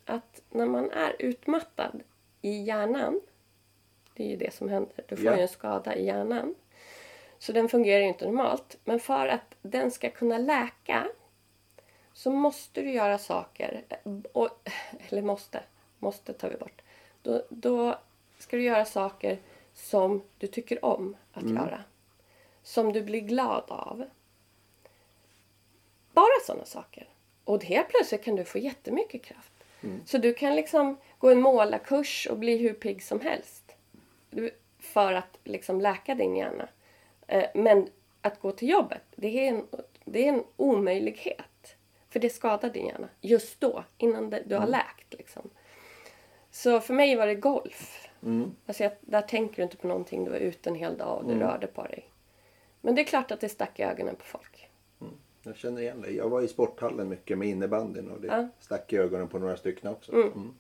att när man är utmattad i hjärnan, det är ju det som händer, du får Ja. ju en skada i hjärnan. Så den fungerar ju inte normalt. Men för att den ska kunna läka så måste du göra saker. Och, eller måste. Måste tar vi bort. Då, då ska du göra saker som du tycker om att göra. Som du blir glad av. Bara sådana saker. Och helt plötsligt kan du få jättemycket kraft. Så du kan liksom gå en målarkurs och bli hur pigg som helst. För att liksom läka din hjärna. Eh, Men att gå till jobbet, det är en, det är en omöjlighet. För det skadar din hjärna just då, innan du har läkt. Liksom. Så för mig var det golf. Mm. Alltså där tänker du inte på någonting, du var ute en hel dag och du rörde på dig. Men det är klart att det stack i ögonen på folk. Jag känner igen dig. Jag var i sporthallen mycket med innebandyn och det Ja. stack i ögonen på några stycken också. Mm.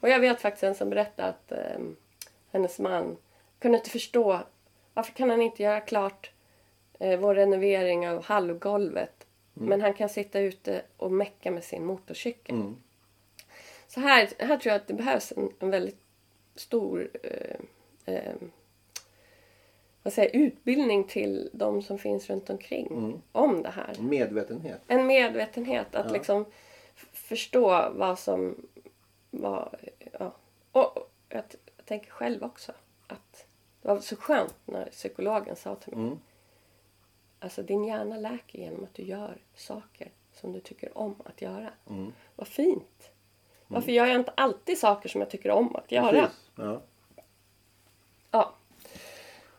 Och jag vet faktiskt en som berättade att eh, hennes man kunde inte förstå varför kan han inte göra klart eh, vår renovering av hallgolvet. Men han kan sitta ute och mecka med sin motorcykel. Mm. Så här, här tror jag att det behövs en, en väldigt stor eh, eh, vad säger, utbildning till de som finns runt omkring Mm. om det här. Medvetenhet. En medvetenhet att Ja. liksom förstå vad som var... Ja. Och jag, jag tänker själv också att det var så skönt när psykologen sa till mig Mm. Alltså din hjärna läker genom att du gör saker som du tycker om att göra. Mm. Vad fint! Varför gör jag inte alltid saker som jag tycker om att göra? Precis. Ja. Ja.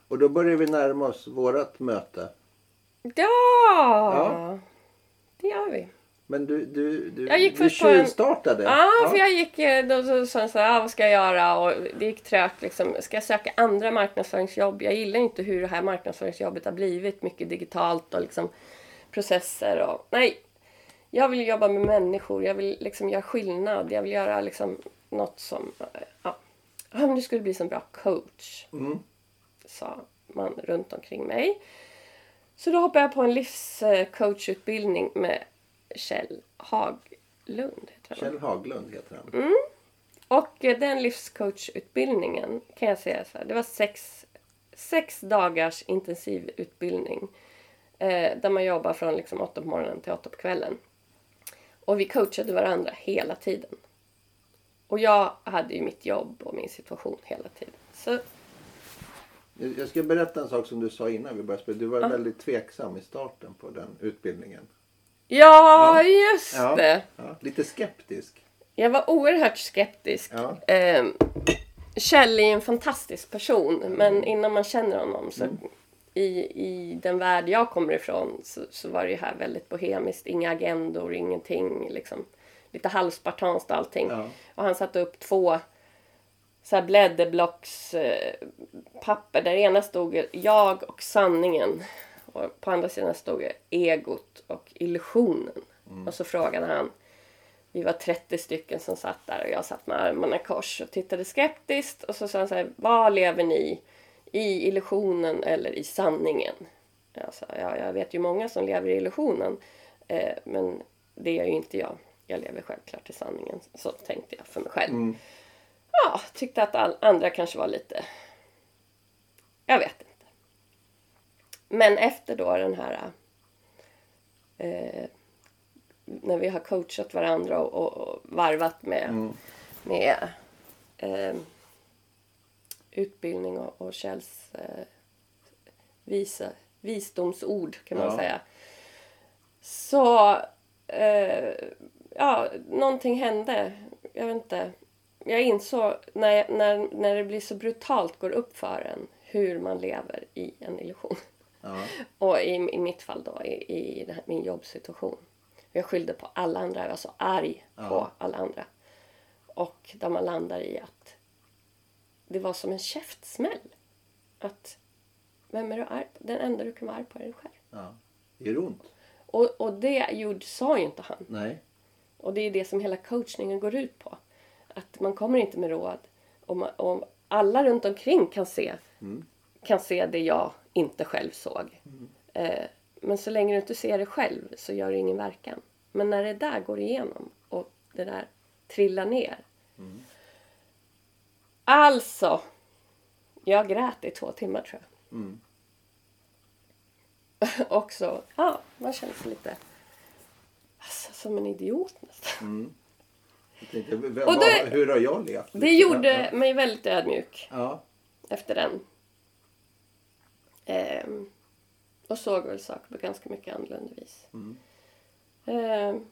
Och då börjar vi närma oss vårat möte. Ja! Ja. Det gör vi. Men du, du, du, Jag gick du på en- tjuvstartade. Ja, för jag gick... eh, Då så sa så här, ah, vad ska jag göra? Och det gick trögt liksom. Ska jag söka andra marknadsföringsjobb? Jag gillar inte hur det här marknadsföringsjobbet har blivit. Mycket digitalt och liksom processer och... Nej! Jag vill jobba med människor. Jag vill liksom göra skillnad. Jag vill göra liksom något som... Ja, men du skulle bli som bra coach. Mm. Sa man runt omkring mig. Så då hoppade jag på en livscoachutbildning med Kjell Haglund. Heter han. Kjell Haglund heter han. Mm. Och den livscoachutbildningen kan jag säga så här, det var sex, sex dagars intensivutbildning. Eh, där man jobbar från liksom åtta på morgonen till åtta på kvällen. Och vi coachade varandra hela tiden. Och jag hade ju mitt jobb och min situation hela tiden. Så Jag ska berätta en sak som du sa innan vi började spela. Du var Ja. väldigt tveksam i starten på den utbildningen. ja, just Ja. det! Ja, lite skeptisk. Jag var oerhört skeptisk. Ja. Eh, Kjell är en fantastisk person, men innan man känner honom så i, i den värld jag kommer ifrån så, så var det här väldigt bohemiskt. Inga agendor, ingenting. Liksom, lite halvspartanskt allting. Ja. Och han satte upp två så här blädderblocks eh, papper. Där ena stod jag och sanningen. Och på andra sidan stod det egot och illusionen. Och så frågade han vi var 30 stycken som satt där och jag satt med armarna i kors och tittade skeptiskt. Och så sa han så här, vad lever ni? I illusionen eller i sanningen? Jag sa, ja, jag vet ju många som lever i illusionen. Eh, men det är ju inte jag. Jag lever självklart i sanningen. Så tänkte jag för mig själv. Mm. Ja, tyckte att all, andra kanske var lite... Jag vet inte. Men efter då den här... Eh, när vi har coachat varandra och, och, och varvat med, Mm. med eh, utbildning och, och Kjells eh, visa, visdomsord kan man Ja. säga. Så eh, ja, någonting hände. Jag vet inte. Jag insåg när, när, när det blir så brutalt går upp för en hur man lever i en illusion. Ja. Och i, i mitt fall då, i, i här, min jobbsituation. Jag skyllde på alla andra. Jag var så arg på Ja. alla andra. Och där man landar i att det var som en käftsmäll. Att vem är du arg på? Den enda du kan vara arg på är dig själv. ja. Det gör ont. Och, och det gjorde, sa ju inte han. Nej. Och det är det som hela coachningen går ut på. Att man kommer inte med råd. Man, och alla runt omkring kan se, kan se det jag inte själv såg. Eh, men så länge du inte ser det själv så gör det ingen verkan. Men när det där går igenom och det där trillar ner. Alltså! Jag grät i två timmar tror jag. Mm. och så, ja, man känner sig lite alltså, som en idiot nästan. Mm. Tänkte, v- Och vad- det- hur har jag levt? Det Liksom? gjorde mig väldigt ödmjuk Ja. efter den. Ehm, och såg väl saker på ganska mycket annorlunda vis. Mm. Ehm,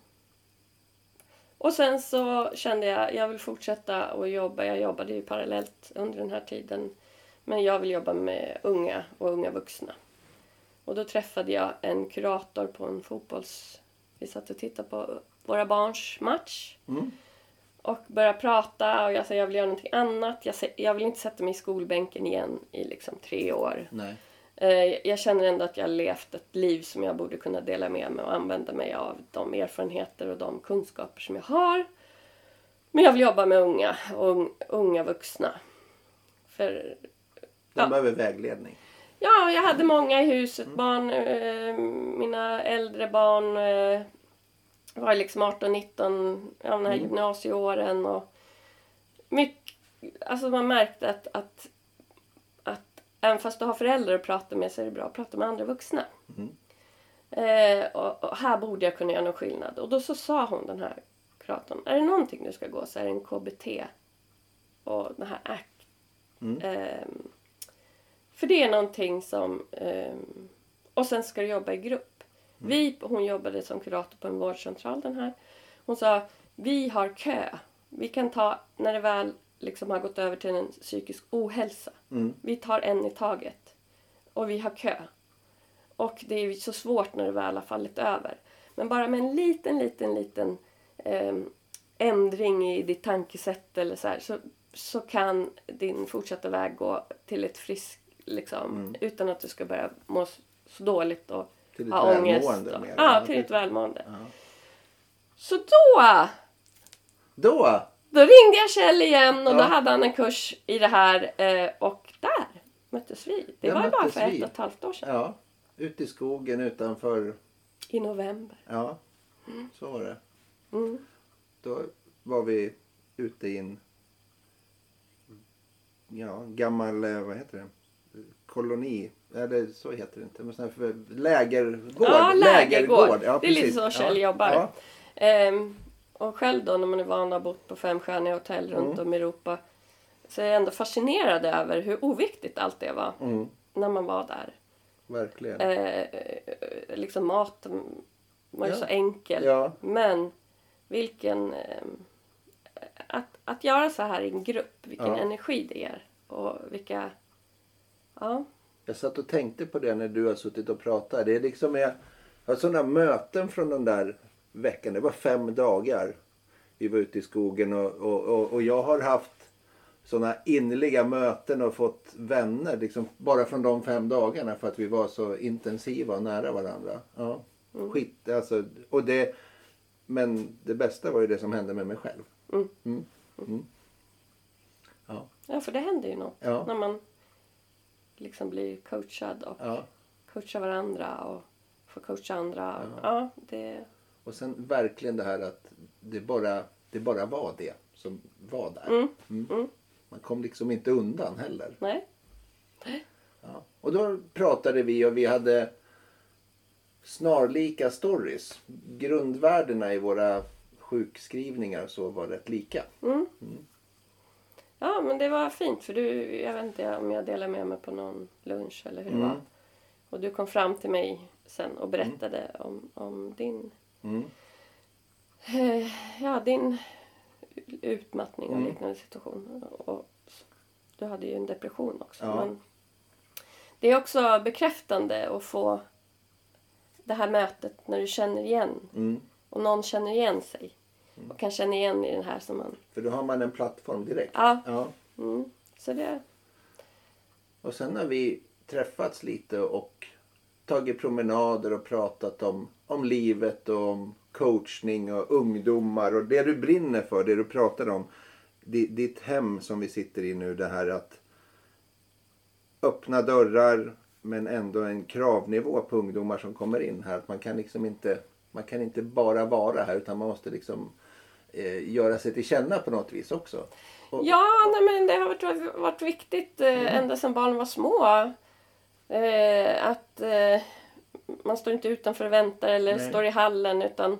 och sen så kände jag, jag vill fortsätta att jobba. Jag jobbade ju parallellt under den här tiden. Men jag vill jobba med unga och unga vuxna. Och då träffade jag en kurator på en fotbolls... Vi satt och tittade på våra barns match. Mm. Och började prata och jag sa jag vill göra någonting annat. Jag, jag vill inte sätta mig i skolbänken igen i liksom tre år. Nej. Eh, Jag känner ändå att jag har levt ett liv som jag borde kunna dela med mig och använda mig av de erfarenheter och de kunskaper som jag har. Men jag vill jobba med unga och unga vuxna. För De Ja. behöver vägledning. ja, jag hade många i huset. Barn, eh, mina äldre barn eh, var liksom 18, 19, ja, de här gymnasieåren. Och mycket, alltså man märkte att, att även fast du har föräldrar att prata med så är det bra att prata med andra vuxna. Eh, och, och här borde jag kunna göra någon skillnad. Och då så sa hon den här kuratorn, är det någonting du ska gå så är det en KBT och den här ACT. Ehm, för det är någonting som... ehm, och sen ska du jobba i grupp. Vi, hon jobbade som kurator på en vårdcentral den här. Hon sa, vi har kö. Vi kan ta, när det väl liksom har gått över till en psykisk ohälsa. Vi tar en i taget. Och vi har kö. Och det är så svårt när det väl har fallit över. Men bara med en liten, liten, liten ehm, ändring i ditt tankesätt eller så här, så, så kan din fortsatta väg gå till ett friskt, liksom, utan att du ska börja må så dåligt och Till ha ångest. och-. Ja, till ditt välmående. Så då, Då! Då ringde jag Kjell igen och Ja. då hade han en kurs i det här eh, och där möttes vi. Det Där var ju bara för ett vi. och ett halvt år sedan. Ja, ute i skogen utanför. I november. Ja, så var det. Mm. Då var vi ute i en ja, gammal, eh, vad heter det, koloni. Eller så heter det inte. Men sån här för lägergård. Ja, lägergård. Ja, det är lite så Kjell ja. jobbar. Ja. Ehm, och själv då när man är van att ha bott på femstjärniga hotell runt Mm. om i Europa så är jag ändå fascinerad över hur oviktigt allt det var Mm, när man var där. verkligen. Eh, liksom maten var ju Ja. så enkel. Ja. Men vilken... ehm, att, att göra så här i en grupp, vilken Ja. energi det ger. Och vilka... Ja. Jag satt och tänkte på det när du har suttit och pratat. Det är liksom jag har sådana möten från den där veckan. Det var fem dagar. Vi var ute i skogen och, och, och, och jag har haft sådana innerliga möten och fått vänner liksom bara från de fem dagarna för att vi var så intensiva och nära varandra. Ja. Skit, alltså, och det, men det bästa var ju det som hände med mig själv. Mm. Mm. Mm. Ja. ja, för det händer ju något. Ja. När man liksom blir coachad och Ja. coachar varandra och får coacha andra. Ja, det... Och sen verkligen det här att det bara, det bara var det som var där. Mm. Mm. Man kom liksom inte undan heller. Nej. Ja. Och då pratade vi och vi hade snarlika stories. Grundvärdena i våra sjukskrivningar så var rätt lika. Mm. Ja, men det var fint för du, jag vet inte om jag delade med mig på någon lunch eller hur det Mm. var. Och du kom fram till mig sen och berättade om, om din, Mm. eh, ja, din utmattning och Mm. liknande situation. Och du hade ju en depression också. Ja. Men det är också bekräftande att få det här mötet när du känner igen Mm. och någon känner igen sig. Och kan känna igen i den här som man... För då har man en plattform direkt. Ja. Ja. Mm. Så det... Och sen har vi träffats lite och tagit promenader och pratat om, om livet och om coachning och ungdomar och det du brinner för, det du pratar om. Di- Ditt hem som vi sitter i nu, det här att öppna dörrar men ändå en kravnivå på ungdomar som kommer in här. Att man kan liksom inte, man kan inte bara vara här utan man måste liksom eh, göra sig till känna på något vis också. Och, Ja, nej, men det har varit, varit viktigt eh, ända sedan barnen var små. Eh, att eh, man står inte utanför och väntar eller Nej. står i hallen utan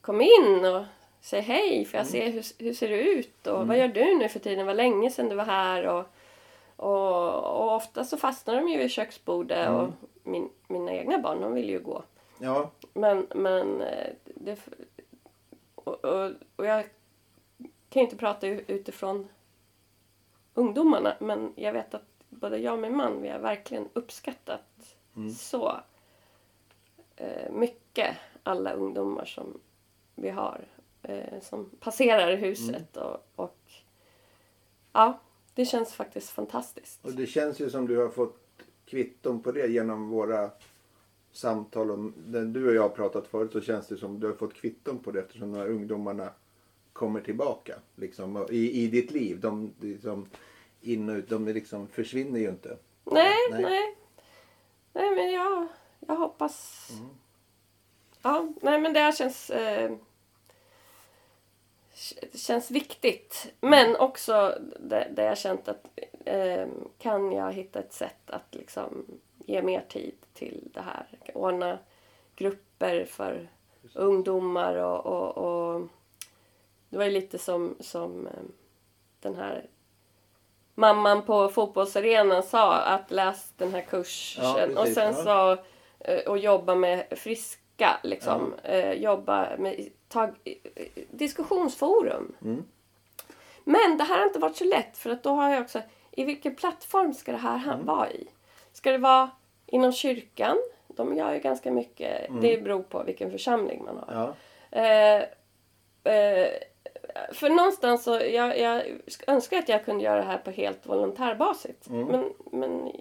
kom in och säg hej för jag ser hur, hur ser du ut och vad gör du nu för tiden? Vad länge sedan du var här och, och, och ofta så fastnar de ju vid köksbordet och min, mina egna barn de vill ju gå. ja, Men, men eh, det, och, och, och jag kan ju inte prata utifrån ungdomarna men jag vet att både jag och min man vi har verkligen uppskattat så eh, mycket alla ungdomar som vi har eh, som passerar huset och, och ja, det känns faktiskt fantastiskt. Och det känns ju som du har fått kvitton på det genom våra samtal. När du och jag har pratat förut så känns det som du har fått kvitton på det eftersom de här ungdomarna kommer tillbaka liksom, i, i ditt liv. De, liksom, in och ut, de liksom försvinner ju inte. Nej, nej. Nej, nej men jag, jag hoppas... Mm. Ja, nej men det här känns... Eh, det känns viktigt. Men också det, det jag känt att eh, kan jag hitta ett sätt att liksom ge mer tid till det här. Ordna grupper för ungdomar och, och, och det var ju lite som, som eh, den här mamman på fotbollsarenan sa att läs den här kursen Ja, och sen ja. Eh, och jobba med friska liksom. Eh, jobba med ta, eh, diskussionsforum. Mm. Men det här har inte varit så lätt för att då har jag också i vilken plattform ska det här Mm. vara i? Ska det vara inom kyrkan? De gör ju ganska mycket. Mm. Det beror på vilken församling man har. Ja. Eh, eh, för någonstans så, jag, jag önskar att jag kunde göra det här på helt volontärbasis. Mm. Men, men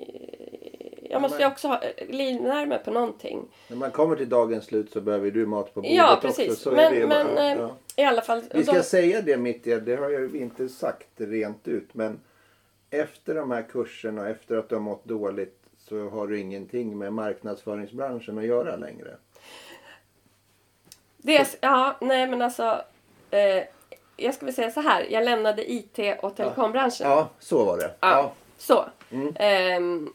jag måste ju också ha, livnära mig på någonting. När man kommer till dagens slut så behöver du mat på bordet Ja, precis. också. Så men är det men bara. eh, Ja. i alla fall. Vi ska då- säga det mitt i, det har jag inte sagt rent ut. Men efter de här kurserna och efter att du har mått dåligt så har du ingenting med marknadsföringsbranschen att göra längre. Det ja, nej men alltså. Eh, jag ska väl säga så här. Jag lämnade IT och telekombranschen. Ja, så var det. Ja. Ja. Så. Mm. Ehm,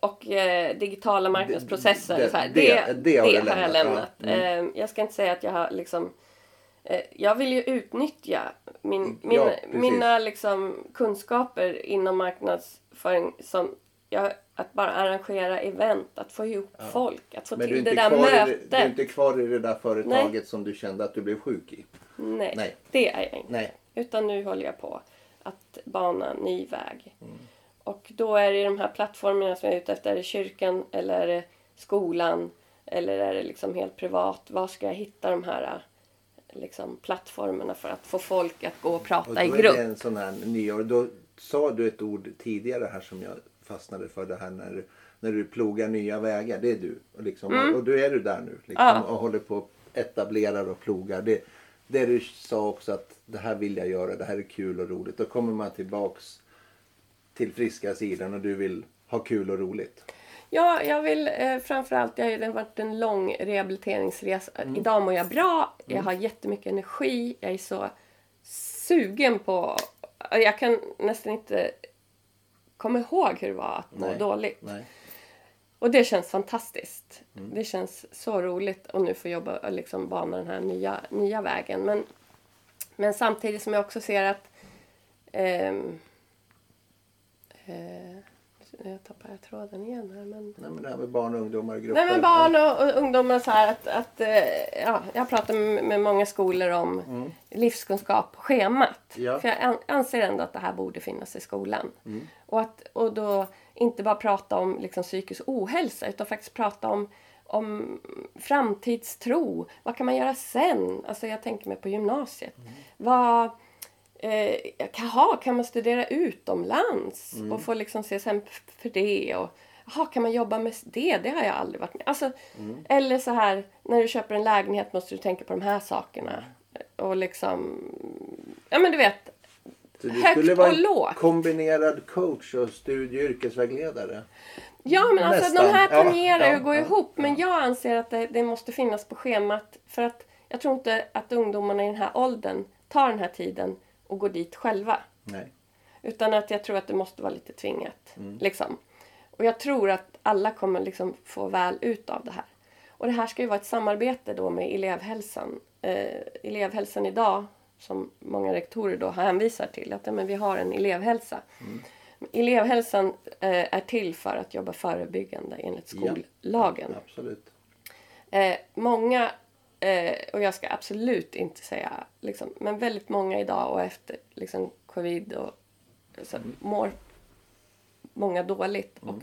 och eh, digitala marknadsprocesser. det- så här. det- Det, det det, har har, jag lämnat, ja. Mm. Ehm, jag ska inte säga att jag har liksom eh, jag vill ju utnyttja min, min, Ja, mina liksom, kunskaper inom marknadsföring som jag, att bara arrangera event, att få ihop folk, att få Men du är, till inte det där kvar i, mötet. det- du är inte kvar i det där företaget som du kände att du blev sjuk i. Nej, Nej. det är jag inte. Nej. Utan nu håller jag på att bana ny väg. Mm. Och då är det de här plattformarna som jag är ute efter. Är det kyrkan eller är det skolan? Eller är det liksom helt privat? Var ska jag hitta de här liksom, plattformarna för att få folk att gå och prata Och då i är grupp? det en sån här ny, och då sa du ett ord tidigare här som jag fastnade för det här när, du- när du plogar nya vägar. Det är du. Och, liksom, och då är du där nu liksom, Mm. Ja. och håller på och etablerar och plogar. Det, det du sa också att det här vill jag göra, det här är kul och roligt. Då kommer man tillbaks till friska sidan och du vill ha kul och roligt. Ja, jag vill eh, framförallt, det har varit en lång rehabiliteringsresa. Mm. Idag mår jag bra, jag har jättemycket energi, jag är så sugen på... Jag kan nästan inte komma ihåg hur det var att må Nej. dåligt. Nej. Och det känns fantastiskt. Mm. Det känns så roligt att nu få jobba och liksom bana den här nya, nya vägen. Men, men samtidigt som jag också ser att... ehm, eh, jag tappar jag tråden igen här. Men... Nej men det här med barn och ungdomar i grupper. Nej men barn och, och ungdomar så här att, att eh, ja, jag pratar med, med många skolor om livskunskap på schemat. Ja. För jag an, anser ändå att det här borde finnas i skolan. Och, att, och då inte bara prata om liksom, psykisk ohälsa utan faktiskt prata om, om framtidstro. Vad kan man göra sen? Alltså jag tänker mig på gymnasiet. Vad, eh, jaha, kan man studera utomlands och få liksom CSN för det? Och, jaha, kan man jobba med det? Det har jag aldrig varit med alltså, Eller så här, när du köper en lägenhet måste du tänka på de här sakerna. Och liksom, ja men du vet. Så du skulle vara och en lågt. kombinerad coach och studie och yrkesvägledare. Ja men alltså Nästan. de här tangerar ja, att gå ja, ihop. Men jag anser att det, det måste finnas på schemat. För att jag tror inte att ungdomarna i den här åldern tar den här tiden och går dit själva. Nej. Utan att jag tror att det måste vara lite tvingat. Mm. Liksom. Och jag tror att alla kommer liksom få väl ut av det här. Och det här ska ju vara ett samarbete då med elevhälsan. Eh, elevhälsan idag, som många rektorer då hänvisar till, att ja, men vi har en elevhälsa. Mm. Elevhälsan eh, är till för att jobba förebyggande enligt Ja. skollagen. Absolut. Eh, många, eh, och jag ska absolut inte säga, liksom, men väldigt många idag och efter liksom, covid och så, mår många dåligt. Och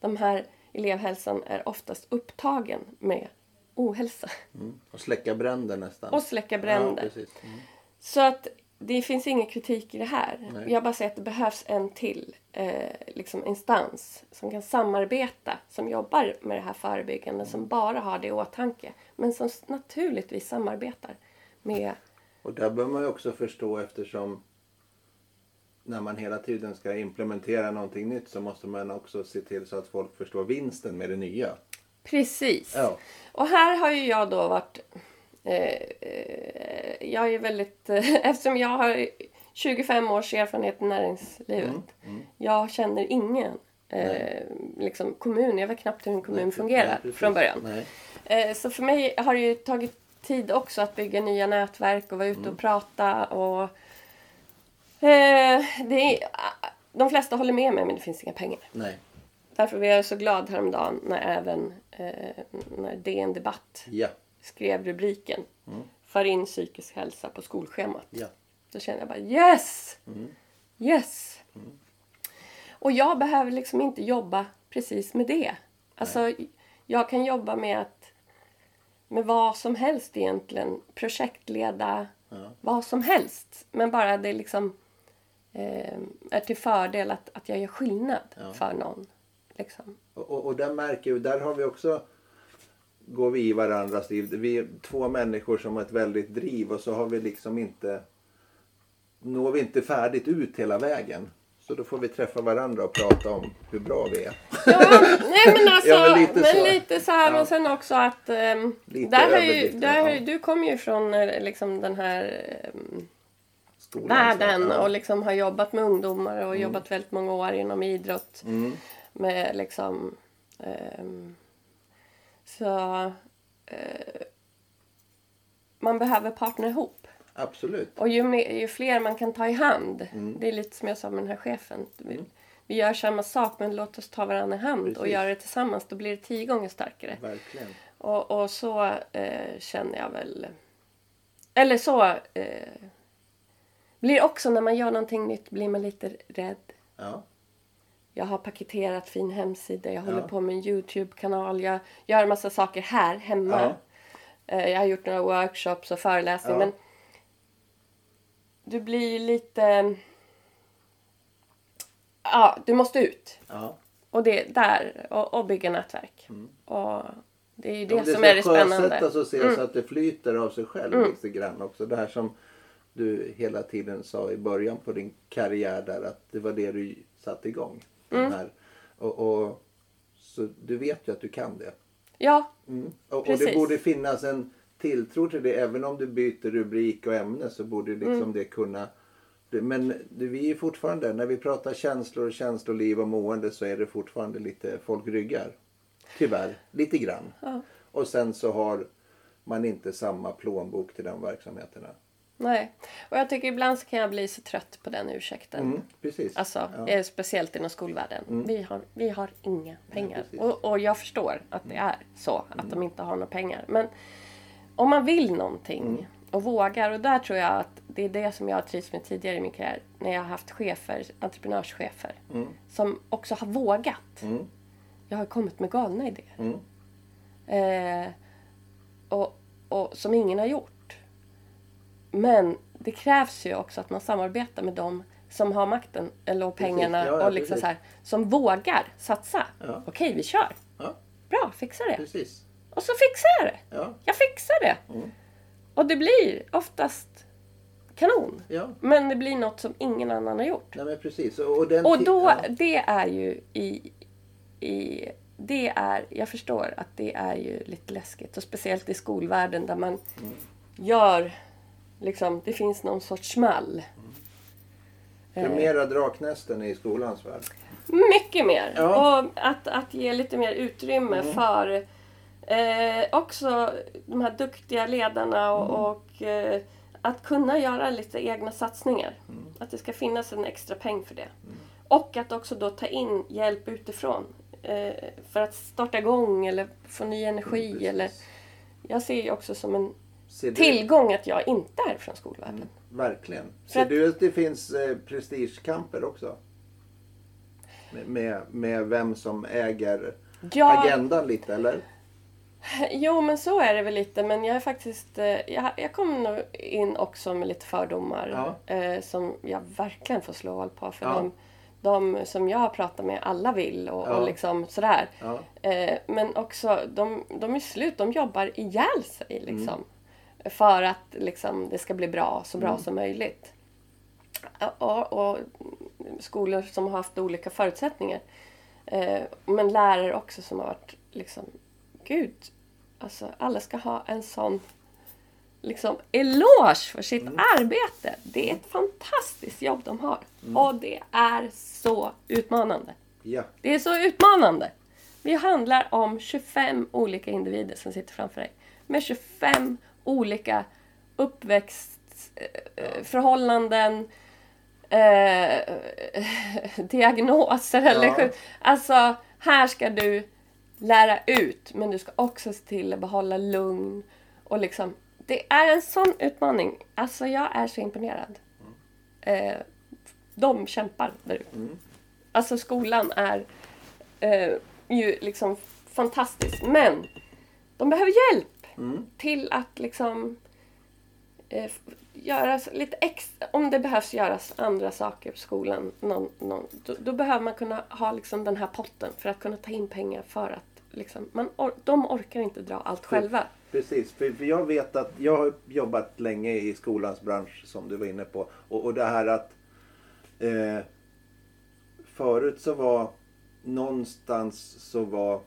de här elevhälsan är oftast upptagen med ohälsa Mm. Och släcka bränder nästan. och släcka bränder. Ja. Mm. Så att det finns ingen kritik i det här. Nej. Jag bara säger att det behövs en till eh, liksom instans som kan samarbeta, som jobbar med det här förebyggande, som bara har det i åtanke. Men som naturligtvis samarbetar med Och där bör man ju också förstå eftersom när man hela tiden ska implementera någonting nytt så måste man också se till så att folk förstår vinsten med det nya. Precis. Ja. Och här har ju jag då varit... Eh, eh, jag är väldigt... Eh, eftersom jag har 25 års erfarenhet i näringslivet. Mm, Jag känner ingen eh, liksom kommun. Jag vet knappt hur en kommun Nej, fungerar nej, från början. Eh, så för mig har det ju tagit tid också att bygga nya nätverk och vara ute Mm. och prata. Och, eh, det är, de flesta håller med mig men det finns inga pengar. Nej. Därför var jag så glad häromdagen när även när DN Debatt Ja. Skrev rubriken För in psykisk hälsa på skolschemat. Ja. Då kände jag bara yes! Yes! Och jag behöver liksom inte jobba precis med det. Alltså, jag kan jobba med att med vad som helst egentligen. Projektleda vad som helst. Men bara det liksom eh, är till fördel att, att jag gör skillnad för någon. Liksom. Och, och, och där märker vi, där har vi också går vi i varandras liv. Vi är två människor som har ett väldigt driv och så har vi liksom inte når vi inte färdigt ut hela vägen. Så då får vi träffa varandra och prata om hur bra vi är. Ja, nej men alltså, Ja, men men lite lite så. så, här, Ja. men sen också att Lite där har ju, där har ja. du kommer ju från eh, liksom den här ehm, Skolan, världen så, och liksom har jobbat med ungdomar och jobbat väldigt många år inom idrott. Mm. Med liksom ehm, så eh, man behöver partner ihop. Absolut. Och ju, ju fler man kan ta i hand. Mm. Det är lite som jag sa med den här chefen. Vi, vi gör samma sak men låt oss ta varandra i hand och Precis. göra det tillsammans. Då blir det tio gånger starkare. Verkligen. Och, och så eh, känner jag väl... Eller så eh, blir också när man gör någonting nytt blir man lite rädd. Ja. Jag har paketerat fin hemsida, jag håller Ja. på med en Youtube-kanal. Jag gör en massa saker här hemma. Ja. Eh, Jag har gjort några workshops och föreläsningar. Ja. Men du blir lite... Ja, du måste ut. Och det där, och, och bygga nätverk. Och det är ju det, Om som ska är det spännande. Mm. sjösättas och se så att det flyter av sig själv lite grann också. Det här som du hela tiden sa i början på din karriär där att det var det du satte igång. Mm. här. Och, och, så du vet ju att du kan det. Ja, Mm. Och, och Precis. det borde finnas en tilltro till det. Även om du byter rubrik och ämne så borde liksom Mm. det kunna... Men vi är fortfarande, när vi pratar känslor, känsloliv och mående så är det fortfarande lite folk ryggar. Tyvärr, lite grann. Ja. Och sen så har man inte samma plånbok till de verksamheterna. Nej. Och jag tycker ibland så kan jag bli så trött på den ursäkten. Mm, precis. Alltså, Ja. Mm. eh, speciellt inom skolvärlden. Vi, har, vi har inga pengar. Mm. och, och jag förstår att det är så, att de inte har några pengar. Men om man vill någonting Mm. och vågar, och där tror jag att det är det som jag har trivts med tidigare i min karriär. När jag har haft chefer, entreprenörschefer, som också har vågat. Mm. Jag har kommit med galna idéer. Mm. Eh, och, och som ingen har gjort. Men det krävs ju också att man samarbetar med dem som har makten eller pengarna Ja, ja, och liksom precis. så här, som vågar satsa. Ja. Okej, vi kör. Bra, fixa det. precis. Och så fixar jag det. Ja, Jag fixar det. Mm. Och det blir oftast kanon. Men det blir något som ingen annan har gjort. Nej men precis. Och, och, Och då, det är ju i, i... Det är, jag förstår att det är ju lite läskigt. Och speciellt i skolvärlden där man Mm. gör... Liksom, det finns någon sorts mall. För mera draknästen i skolans värld. Mycket mer. Ja. Mm. Och att, att ge lite mer utrymme för eh, också de här duktiga ledarna och, Mm. och eh, att kunna göra lite egna satsningar. Mm. Att det ska finnas en extra peng för det. Och att också då ta in hjälp utifrån. Eh, för att starta igång eller få ny energi. Precis. eller, jag ser ju också som en Ser du- tillgång att jag inte är från skolvärlden. Verkligen. För Ser att- du att det finns eh, prestigekamper också? Med, med, med vem som äger Ja. agendan lite eller? Jo, men så är det väl lite. Men jag är faktiskt... eh, Jag, jag kom nog in också med lite fördomar. Eh, som jag verkligen får slå hål på. För Ja. de, de som jag har pratat med, alla vill och, Ja. och liksom sådär. Ja. Eh, men också, de, de är slut. De jobbar ihjäl sig liksom. För att liksom, det ska bli bra, så bra Mm. som möjligt. Och, och skolor som har haft olika förutsättningar. Eh, men lärare också som har varit liksom, gud, alltså alla ska ha en sån liksom eloge för sitt Mm. arbete. Det är ett fantastiskt jobb de har. Och det är så utmanande. Ja. Det är så utmanande. Vi handlar om 25 olika individer som sitter framför dig. Med 25 olika uppväxtförhållanden, eh, diagnoser eller Ja. Alltså, här ska du lära ut, men du ska också se till att behålla lugn. Och liksom, det är en sån utmaning. Alltså, jag är så imponerad. Eh, de kämpar där ute. Alltså skolan är eh, ju liksom fantastisk. Men de behöver hjälp till att liksom eh, f- göra s- lite extra, om det behövs göras andra saker på skolan. Någon, någon, då, då behöver man kunna ha liksom den här potten för att kunna ta in pengar för att liksom, man or, de orkar inte dra allt själva. Precis, för, för jag vet att jag har jobbat länge i skolans bransch som du var inne på. Och, och det här att eh, förut så var någonstans så var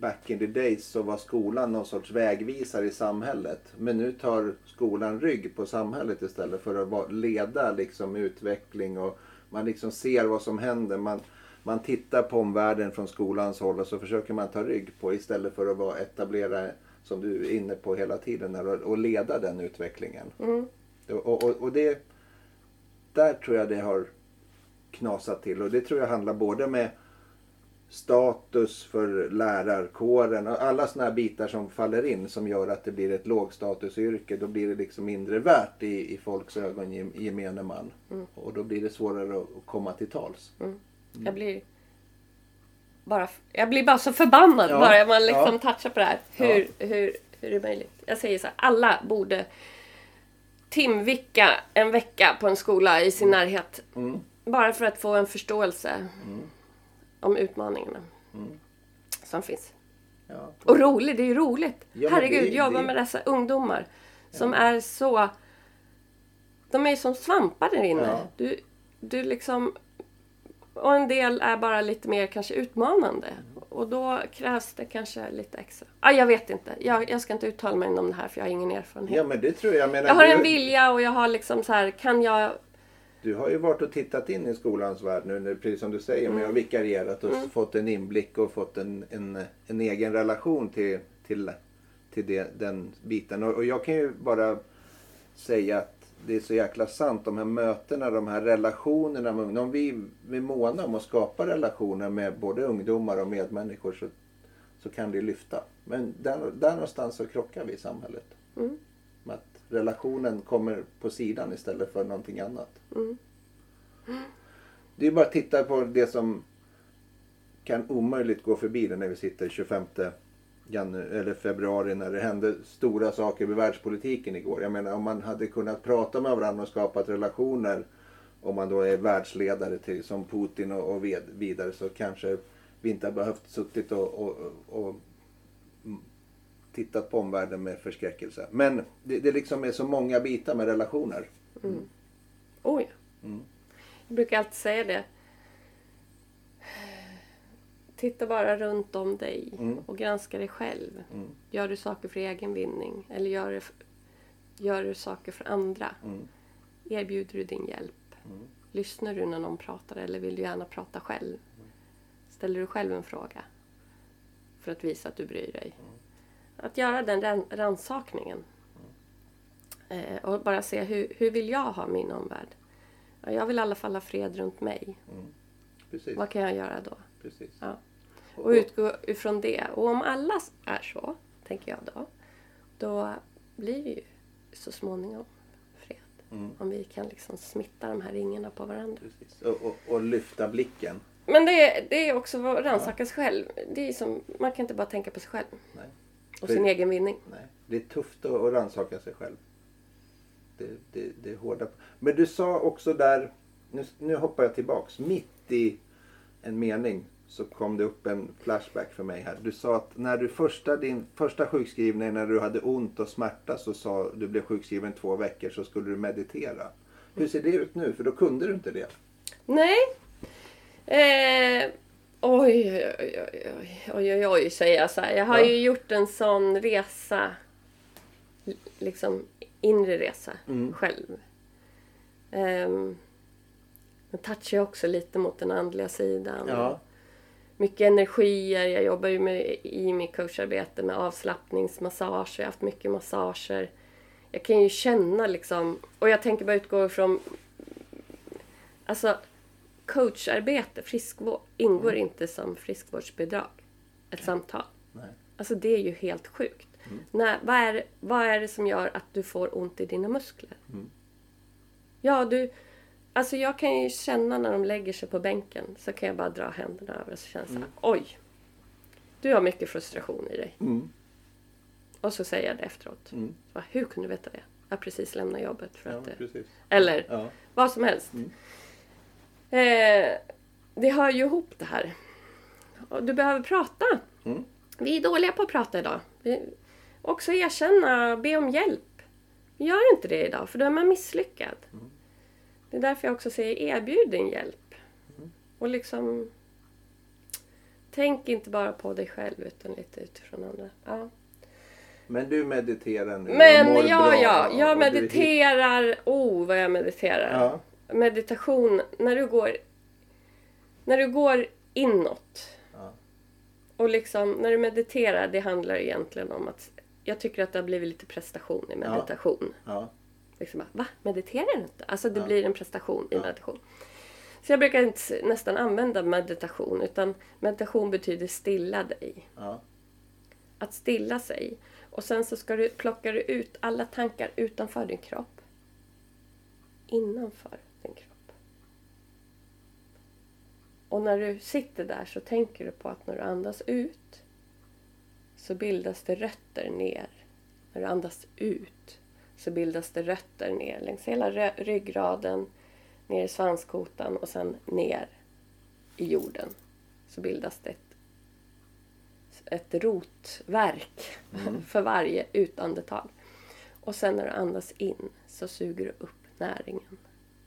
back in the days så var skolan någon sorts vägvisare i samhället. Men nu tar skolan rygg på samhället istället för att leda liksom utveckling och man liksom ser vad som händer. Man, man tittar på omvärlden från skolans håll och så försöker man ta rygg på istället för att vara etablera, som du är inne på hela tiden, och, leda den utvecklingen. Och, och, och det, där tror jag det har knasat till och det tror jag handlar både med status för lärarkåren och alla såna här bitar som faller in som gör att det blir ett lågstatusyrke. Då blir det liksom mindre värt i, i folks ögon, i, i gemene man. Och då blir det svårare att, komma till tals. Jag blir bara, jag blir bara så förbannad Ja, bara man liksom ja. touchar på det här. Hur, hur, hur är det möjligt? Jag säger så här, alla borde timvicka en vecka på en skola i sin närhet. Mm. Bara för att få en förståelse om utmaningarna som finns. Ja. Och roligt, det är ju roligt. Ja, Herregud, det- jobba det- med dessa ungdomar som är så... De är ju som svampar där inne. Ja. Du, du liksom... Och en del är bara lite mer kanske utmanande. Och då krävs det kanske lite extra. Ah, jag vet inte. Jag, jag ska inte uttala mig om det här för jag har ingen erfarenhet. ja men det tror jag. jag menar, jag har en vilja och jag har liksom så här, kan jag... Du har ju varit och tittat in i skolans värld nu, precis som du säger. Men jag har vikarierat och fått en inblick och fått en, en, en egen relation till, till, till det, den biten. Och, och jag kan ju bara säga att det är så jäkla sant. De här mötena, de här relationerna med ungdomar. Om vi vi är måna om att skapa relationer med både ungdomar och medmänniskor så, så kan det lyfta. Men där, där någonstans så krockar vi i samhället. Mm. Att relationen kommer på sidan istället för någonting annat. Mm. Det är bara att titta på det som kan omöjligt gå förbi det när vi sitter 25 janu- eller februari när det hände stora saker med världspolitiken igår. Jag menar om man hade kunnat prata med varandra och skapat relationer om man då är världsledare till, som Putin och, och vidare så kanske vi inte har behövt suttit och, och, och tittat på omvärlden med förskräckelse. Men det, det liksom är så många bitar med relationer. Oh ja. Mm. Jag brukar alltid säga det. Titta bara runt om dig Mm. och granska dig själv. Mm. Gör du saker för egen vinning? Eller gör du, gör du saker för andra? Mm. Erbjuder du din hjälp? Mm. Lyssnar du när någon pratar eller vill du gärna prata själv? Ställer du själv en fråga? För att visa att du bryr dig. Att göra den ran- rannsakningen. Eh, och bara se hur, hur vill jag ha min omvärld? Ja, jag vill i alla fall ha fred runt mig. Precis. Vad kan jag göra då? Precis. Ja. Och utgå ifrån det. Och om alla är så, tänker jag då, då blir det ju så småningom fred. Mm. Om vi kan liksom smitta de här ringarna på varandra. Och, och, och lyfta blicken. Men det, är- det är också att rannsaka sig själv. Det är som, man kan inte bara tänka på sig själv Nej. Och För- sin egen vinning. Nej. Det är tufft att, att rannsaka sig själv. Det, det, det är hårda. Men du sa också där, nu, nu hoppar jag tillbaks, mitt i en mening. så kom det upp en flashback för mig här. Du sa att när du första, din första sjukskrivning när du hade ont och smärta så sa du blev sjukskriven två veckor så skulle du meditera. Hur ser det ut nu? För då kunde du inte det. Nej. Eh, oj, oj, oj, oj, oj, oj, säger jag så här. Jag har Ja. ju gjort en sån resa, liksom inre resa Mm. själv. Um, den touchar ju också lite mot den andliga sidan. Ja. Mycket energier. Jag jobbar ju med, i mitt coacharbete med avslappningsmassage. Jag har haft mycket massager. Jag kan ju känna liksom, och jag tänker bara utgå ifrån Alltså, coacharbete, friskvård, ingår inte som friskvårdsbidrag. Ett samtal. Nej. Alltså det är ju helt sjukt. När, vad, är, vad är det som gör att du får ont i dina muskler? Mm. Ja, du... Alltså jag kan ju känna när de lägger sig på bänken så kan jag bara dra händerna över och så känns det så här, oj! Du har mycket frustration i dig. Mm. Och så säger jag det efteråt. Mm. Så, hur kunde du veta det? Jag har precis lämnat jobbet. För Ja, att precis. Eller Ja. vad som helst. Eh, det hör ju ihop det här. Och du behöver prata. Mm. Vi är dåliga på att prata idag. Vi, också erkänna, be om hjälp. Gör inte det idag för då är man misslyckad. Mm. Det är därför jag också säger erbjud din hjälp. Mm. Och liksom Tänk inte bara på dig själv utan lite utifrån andra. Ja. Men du mediterar nu Men ja, bra ja, jag mediterar. Oh, vad jag mediterar. Ja. Meditation, när du går när du går inåt Ja. och liksom när du mediterar, det handlar egentligen om att jag tycker att det har blivit lite prestation i meditation. Ja. Liksom bara, Va? Mediterar du inte? Alltså det Ja. blir en prestation i Ja. meditation. Så jag brukar inte nästan använda meditation utan meditation betyder stilla dig. Ja. Att stilla sig. Och sen så ska du, plockar du ut alla tankar utanför din kropp. Innanför din kropp. Och när du sitter där så tänker du på att när du andas ut så bildas det rötter ner. När du andas ut så bildas det rötter ner längs hela ryggraden, ner i svanskotan och sen ner i jorden. Så bildas det ett ett rotverk för varje utandetag. Och sen när du andas in så suger du upp näringen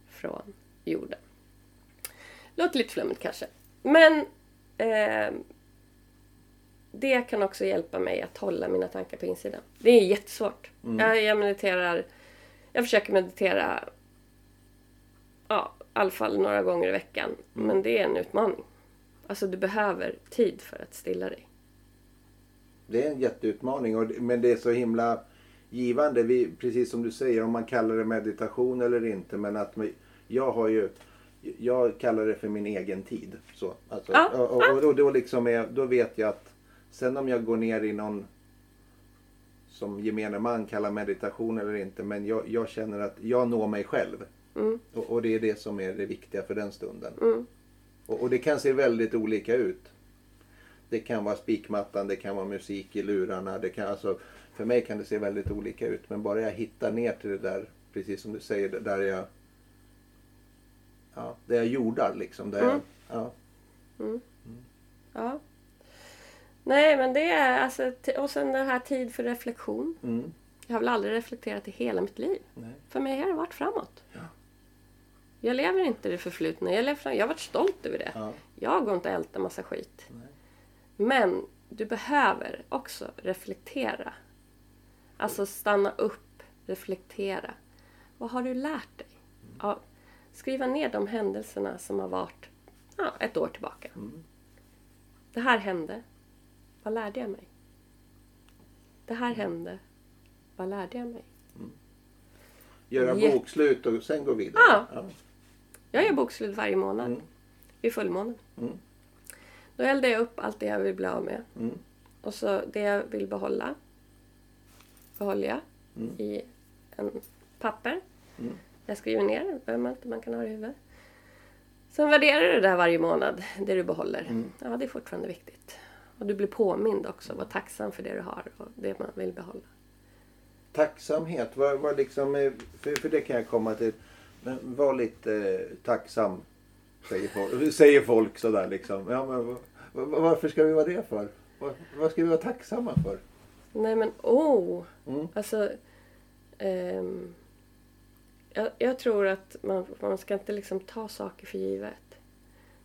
från jorden. Låter lite flummigt kanske. Men eh, det kan också hjälpa mig att hålla mina tankar på insidan. Det är jättesvårt. Jag, jag mediterar, jag försöker meditera ja, i alla fall några gånger i veckan. Men det är en utmaning. Alltså du behöver tid för att stilla dig. Det är en jätteutmaning och, men det är så himla givande. Vi, precis som du säger om man kallar det meditation eller inte. Men att jag har ju jag kallar det för min egen tid. Så, alltså, Ja, och, och, och då, liksom är, då vet jag att sen om jag går ner i någon som gemene man kallar meditation eller inte. Men jag, jag känner att jag når mig själv. Mm. Och, det är det som är det viktiga för den stunden. Mm. Och, det kan se väldigt olika ut. Det kan vara spikmattan, det kan vara musik i lurarna. Det kan, alltså, för mig kan det se väldigt olika ut. Men bara jag hittar ner till det där, precis som du säger, där jag... Ja, det jag jordar liksom. Där Mm. jag, ja. Ja. Nej, men det är alltså... Och sen det här tid för reflektion. Mm, Jag har väl aldrig reflekterat i hela mitt liv. nej, För mig har det varit framåt. Ja. Jag lever inte i det förflutna. Jag, lever fram, jag har varit stolt över det. ja, Jag går inte och ältar massa skit. nej. Men du behöver också reflektera. Alltså stanna upp, reflektera. Vad har du lärt dig? Ja, skriva ner de händelserna som har varit ja, ett år tillbaka. Mm. Det här hände. Vad lärde jag mig? Det här hände. Vad lärde jag mig? Göra Jätte- bokslut och sen gå vidare. Ja. Ja. Jag gör bokslut varje månad. Mm. Vid fullmånen. Mm. Då eldar jag upp allt det jag vill bli av med. Mm. Och så det jag vill behålla behåller jag Mm. i en papper. Jag skriver ner, det behöver man inte, man kan ha det i huvudet. Sen värderar du det där varje månad, det du behåller. Mm. Ja, det är fortfarande viktigt. Och du blir påmind också, var tacksam för det du har och det man vill behålla. Tacksamhet, vad, vad liksom, eh, för, för det kan jag komma till. Men var lite eh, tacksam, säger folk, säger folk sådär liksom. Ja, men, vad- Va- Varför ska vi vara det för? Va- Vad ska vi vara tacksamma för? Nej men oh! Mm. Alltså... ehm, jag, jag tror att man, man ska inte liksom ta saker för givet.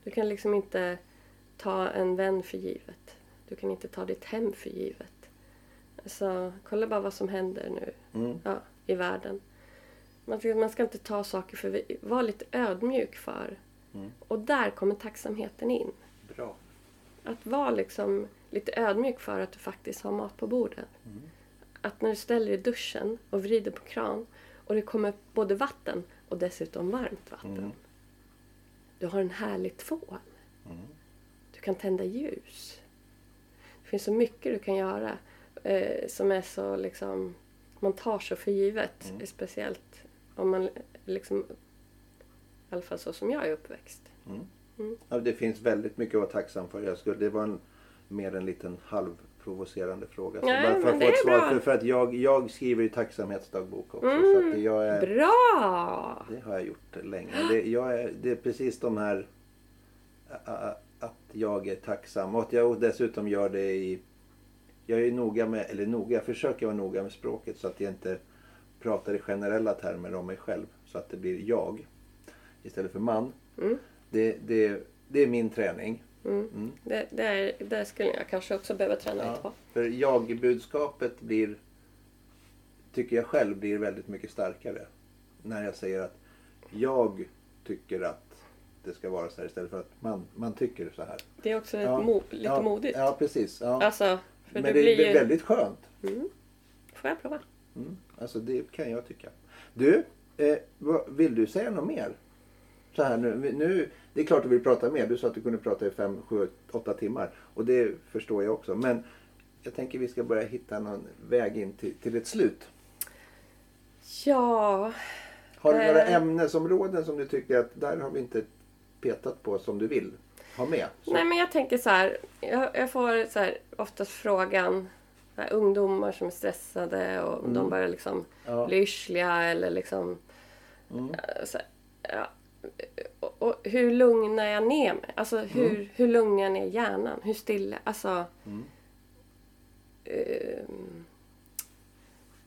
Du kan liksom inte ta en vän för givet. Du kan inte ta ditt hem för givet. Alltså, kolla bara vad som händer nu Mm. ja, i världen. Man ska, man ska inte ta saker för Var lite ödmjuk för. Mm. Och där kommer tacksamheten in. Bra. Att vara liksom lite ödmjuk för att du faktiskt har mat på bordet. Att när du ställer dig i duschen och vrider på kran och det kommer både vatten och dessutom varmt vatten. Mm. Du har en härlig tvål. Mm. Du kan tända ljus. Det finns så mycket du kan göra eh, som är så liksom... Man tar så för givet. Mm. Speciellt om man liksom... I alla fall så som jag är uppväxt. Ja, det finns väldigt mycket att vara tacksam för. Jag skulle, det var en, mer en liten halvprovocerande fråga. Så Nej, bara för att få ett svar. bra. För, för att jag, jag skriver ju tacksamhetsdagbok också. Mm, Så att jag är, Bra! det har jag gjort länge. Det, jag är, det är precis de här... Att jag är tacksam och att jag dessutom gör det i... Jag är noga med, eller noga, jag försöker vara noga med språket så att jag inte pratar i generella termer om mig själv. Så att det blir jag istället för man. Mm. Det, det, det är min träning. Mm. Mm. Det, det, är, det skulle jag kanske också behöva träna lite på. För jag-budskapet blir, tycker jag själv, blir väldigt mycket starkare. När jag säger att jag tycker att det ska vara så här istället för att man, man tycker så här. Det är också Ja. ett mo, lite ja, modigt. Ja, precis. Ja. Alltså, för Men det blir ju... väldigt skönt. Mm. Får jag prova? Mm. Alltså det kan jag tycka. Du, eh, vad, vill du säga något mer? Så här nu, nu, det är klart du vill prata mer. Du sa att du kunde prata i fem, sju, åtta timmar. Och det förstår jag också. Men jag tänker vi ska börja hitta någon väg in till, till ett slut. Ja, Har du några Eh. ämnesområden som du tycker att där har vi inte petat på som du vill ha med? Så, nej men jag tänker så här. Jag, jag får så här, oftast frågan. Här, ungdomar som är stressade och de börjar liksom Mm. ja. bli yrsliga eller liksom... Mm. eh, Så ja. Och, hur lugnar jag ner mig? Alltså hur, hur lugnar jag ner hjärnan? Hur stilla? Alltså... Mm. ehm,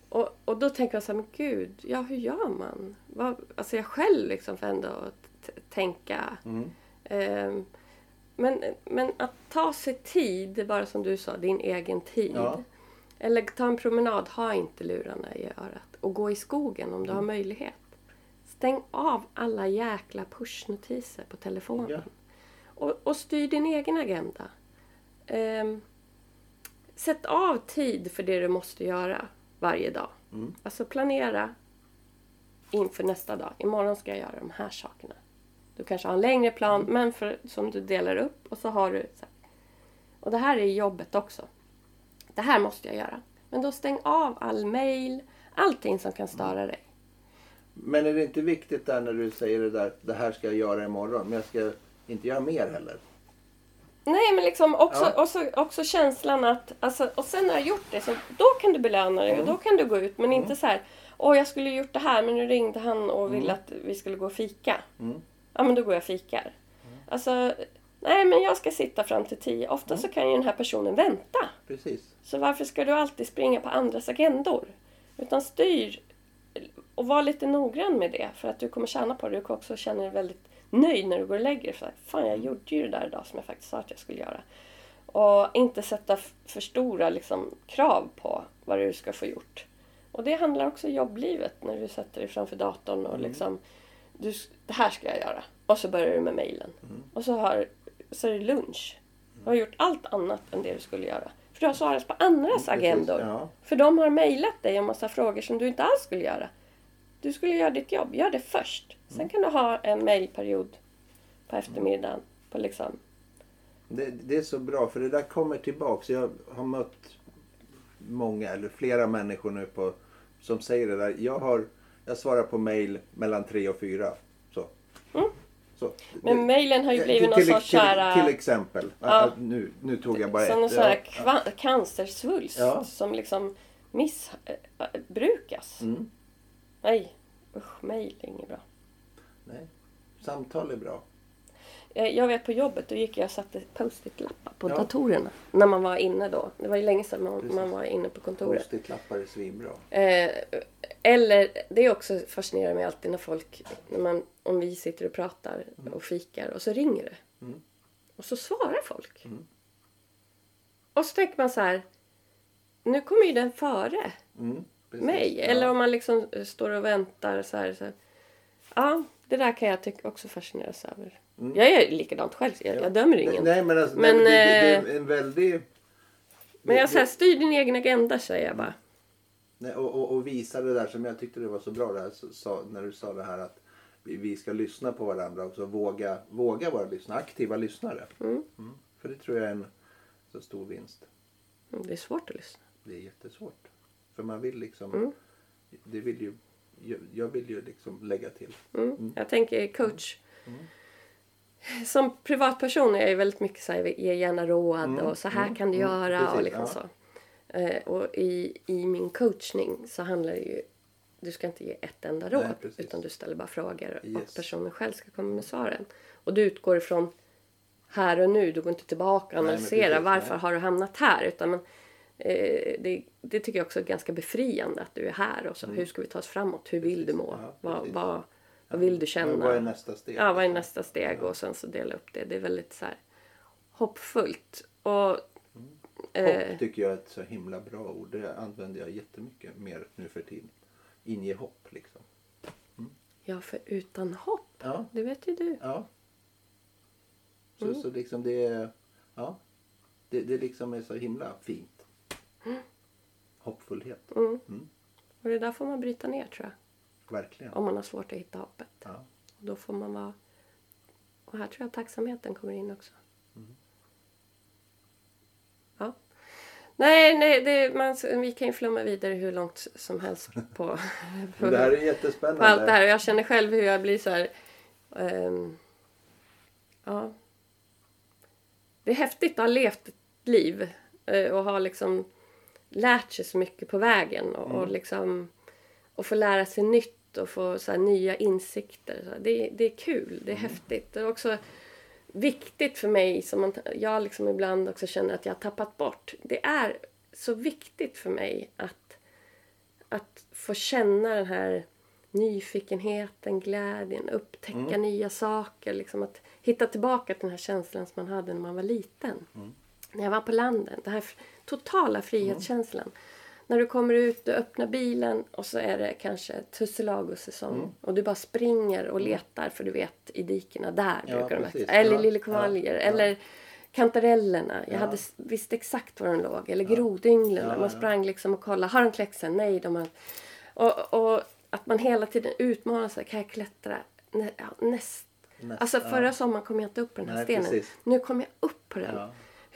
och, och då tänker jag så här, men gud, ja hur gör man? Vad, alltså jag själv liksom får ändå tänka. Mm. Ehm, men, men att ta sig tid, bara som du sa, din egen tid. Ja. Eller ta en promenad, ha inte lurarna i örat. Och gå i skogen om du har möjlighet. Stäng av alla jäkla pushnotiser på telefonen. Ja. Och, och styr din egen agenda. Ehm, sätt av tid för det du måste göra varje dag. Mm. Alltså planera inför nästa dag. Imorgon ska jag göra de här sakerna. Du kanske har en längre plan men för, som du delar upp och så har du... Så här. Och det här är jobbet också. Det här måste jag göra. Men då stäng av all mail, allting som kan störa dig. Men är det inte viktigt där när du säger det där, det här ska jag göra imorgon, men jag ska inte göra mer heller? Nej, men liksom också, Ja. också, också känslan att... Alltså, och sen när har gjort det, så då kan du belöna dig och då kan du gå ut. Men inte så här, åh jag skulle gjort det här men nu ringde han och ville att vi skulle gå och fika. Mm. Ja, men då går jag och fikar. Alltså, nej men jag ska sitta fram till tio. Ofta så kan ju den här personen vänta. Precis. Så varför ska du alltid springa på andras agendor? Utan styr och var lite noggrann med det. För att du kommer tjäna på det. Du kommer också känna dig väldigt nöjd när du går och lägger dig. För att, Fan, jag gjorde ju det där idag som jag faktiskt sa att jag skulle göra. Och inte sätta för stora liksom, krav på vad du ska få gjort. Och det handlar också om jobblivet. När du sätter dig framför datorn och liksom du, det här ska jag göra. Och så börjar du med mejlen. Och så, har, så är det lunch. Du har gjort allt annat än det du skulle göra. För du har svarat på andras Precis, agendor. Ja. För de har mejlat dig en massa frågor som du inte alls skulle göra. Du skulle göra ditt jobb. Gör det först. Sen kan du ha en mejlperiod på eftermiddagen. På liksom. Det, det är så bra för det där kommer tillbaks. Jag har mött många eller flera människor nu på, som säger det där. Jag, har, jag svarar på mail mellan tre och fyra. Så. Mm. Så. Men mejlen har ju blivit någon till, sorts till, till exempel. Ja. Nu, nu tog jag bara Som en ett. Ja, kva- cancersvulst Ja. som liksom missbrukas. Mm. Nej, usch, mejl är inget bra. Nej. Samtal är bra. Jag jag vet på jobbet, då gick jag och satte post-it-lappar på Ja. datorerna. När man var inne då. Det var ju länge sedan man, man var inne på kontoret. Post-it-lappar är svinbra. Eh, eller, det är också fascinerar mig alltid när folk, när man, om vi sitter och pratar och fikar och så ringer det. Mm. Och så svarar folk. Mm. Och så tänker man så här, nu kommer ju den före Mm, precis. mig. Ja. Eller om man liksom eh, står och väntar så här. Så här. Ja, det där kan jag tycka också fascineras över. Mm. Jag är likadant själv, jag, Ja. jag dömer ingen. Nej, men, alltså, Men, men det, det, det eh, är en väldig... Men jag säger, styr din egen agenda säger jag bara. Nej, och, och, och visa det där som jag tyckte det var så bra det här, så, sa, när du sa det här att vi, ska lyssna på varandra också. Våga, våga vara lyssnare, aktiva lyssnare. Mm. För det tror jag är en så stor vinst. Mm, Det är svårt att lyssna. Det är jättesvårt. För man vill liksom, Mm. det vill ju, jag, vill ju liksom lägga till. Mm. Jag tänker coach. Som privatperson är jag väldigt mycket så här, ge gärna råd Mm, och så här mm, kan du mm, göra och precis, liksom ja. så. Eh, och i, i min coachning så handlar det ju du ska inte ge ett enda råd Nej, utan du ställer bara frågor och Yes. personen själv ska komma med svaren. Och du utgår ifrån här och nu, du går inte tillbaka och men analyserar varför nej. har du hamnat här. Utan eh, det, det tycker jag också är ganska befriande att du är här och så hur ska vi ta oss framåt? Hur vill du må? Mm. Ja, vad, vad, vad vill du känna? Men vad är nästa steg? Ja, vad är nästa steg? Och sen så dela upp det. Det är väldigt så här hoppfullt. Och, eh, Hopp tycker jag är ett så himla bra ord. Det använder jag jättemycket mer nu för tiden. Inge hopp liksom. ja, för utan hopp, Ja, det vet ju du. ja. Så, Mm. så liksom det är, ja. Det, det liksom är så himla fint. Hoppfullhet. Mm. Mm. Och det där får man bryta ner tror jag. Verkligen. Om man har svårt att hitta hoppet. Ja. Och då får man vara... Och här tror jag tacksamheten kommer in också. Mm. Ja. Nej, nej det, man, vi kan ju flumma vidare hur långt som helst på, Men det här är på jättespännande. allt det här. Och jag känner själv hur jag blir så här... ehm, ja. Det är häftigt att ha levt ett liv eh, och ha liksom lärt sig så mycket på vägen och, och liksom och få lära sig nytt och få så nya insikter. Så det, det är kul, det är häftigt. Det är också viktigt för mig som man, jag liksom ibland också känner att jag har tappat bort. Det är så viktigt för mig att, att få känna den här nyfikenheten, glädjen, upptäcka nya saker. Liksom att hitta tillbaka till den här känslan som man hade när man var liten. När jag var på landet. Den här totala frihetskänslan. När du kommer ut, du öppnar bilen och så är det kanske tussilagosäsong. Och du bara springer och letar för du vet i dikena där Ja, brukar de växa. Eller Ja, liljekonvaljer. ja. Eller kantarellerna. Jag Ja. hade visste exakt var de låg. Eller grodynglen. Ja, Man ja. sprang liksom och kollade. Har de kläckt sig? Nej, de har... Och, och att man hela tiden utmanar sig. Kan jag klättra nä, näst... Näst- Alltså förra sommaren kom jag inte upp på den här Nej, stenen. precis. Nu kom jag upp på den.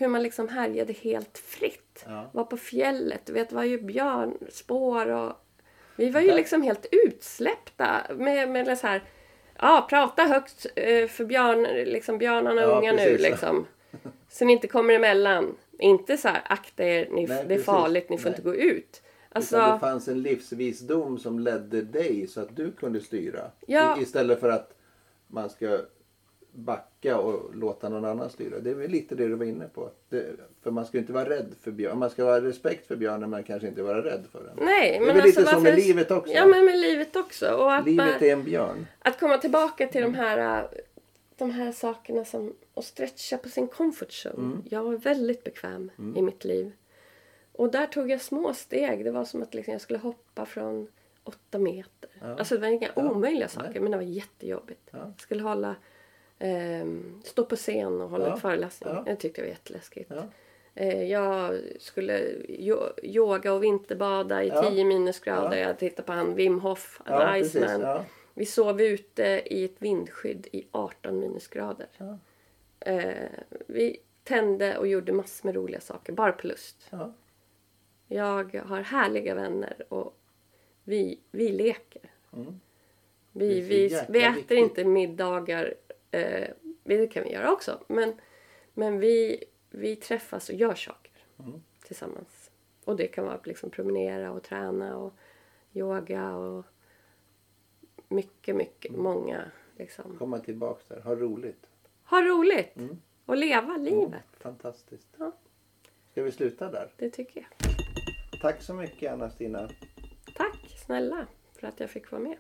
Hur man liksom härjade helt fritt. Ja. Var på fjället. Du vet, det var ju björnspår och... Vi var ju Där- liksom helt utsläppta med, med så här... Ja, prata högt eh, för björn, liksom björnarna och Ja, unga nu liksom. Så ni inte kommer emellan. Inte så här, akta er, ni, Nej, det är precis. farligt, ni får Nej. inte gå ut. Alltså, Utan det fanns en livsvisdom som ledde dig så att du kunde styra. Ja. I, istället för att man ska backa och låta någon annan styra. Det är väl lite det du var inne på. Det, för man ska inte vara rädd för björn. Man ska ha respekt för björnen men kanske inte vara rädd för den. nej, det är men väl alltså, lite som med livet också. Ja, men med livet också. Och att, Livet man, är en björn. att komma tillbaka till de här, äh, de här sakerna som att stretcha på sin comfort zone. Mm. Jag var väldigt bekväm i mitt liv. Och där tog jag små steg. Det var som att liksom jag skulle hoppa från åtta meter. Ja. Alltså det var inga Ja. omöjliga saker Nej. men det var jättejobbigt. Ja. Jag skulle hålla, ehm, stå på scen och hålla Ja. en föreläsning. Ja. Det tyckte jag var jätteläskigt. Ja. Eh, Jag skulle yo- yoga och vinterbada i Ja. 10 minusgrader. Ja. Jag tittade på han Wim Hof, Ja. Iceman. Vi sov ute i ett vindskydd i 18 minusgrader. Eh, vi tände och gjorde massor med roliga saker, bara på lust. Ja. Jag har härliga vänner och vi, vi leker. Mm. Vi, Det vi, vi äter viktigt. inte middagar, eh, det kan vi göra också. Men, men vi, vi träffas och gör saker Mm. tillsammans. Och det kan vara liksom promenera och träna och yoga och mycket, mycket, Mm. många liksom. Komma tillbaks där. Ha roligt. Ha roligt! Och leva livet. Fantastiskt. Ja. Ska vi sluta där? Det tycker jag. Tack så mycket Anna-Stina. Tack snälla för att jag fick vara med.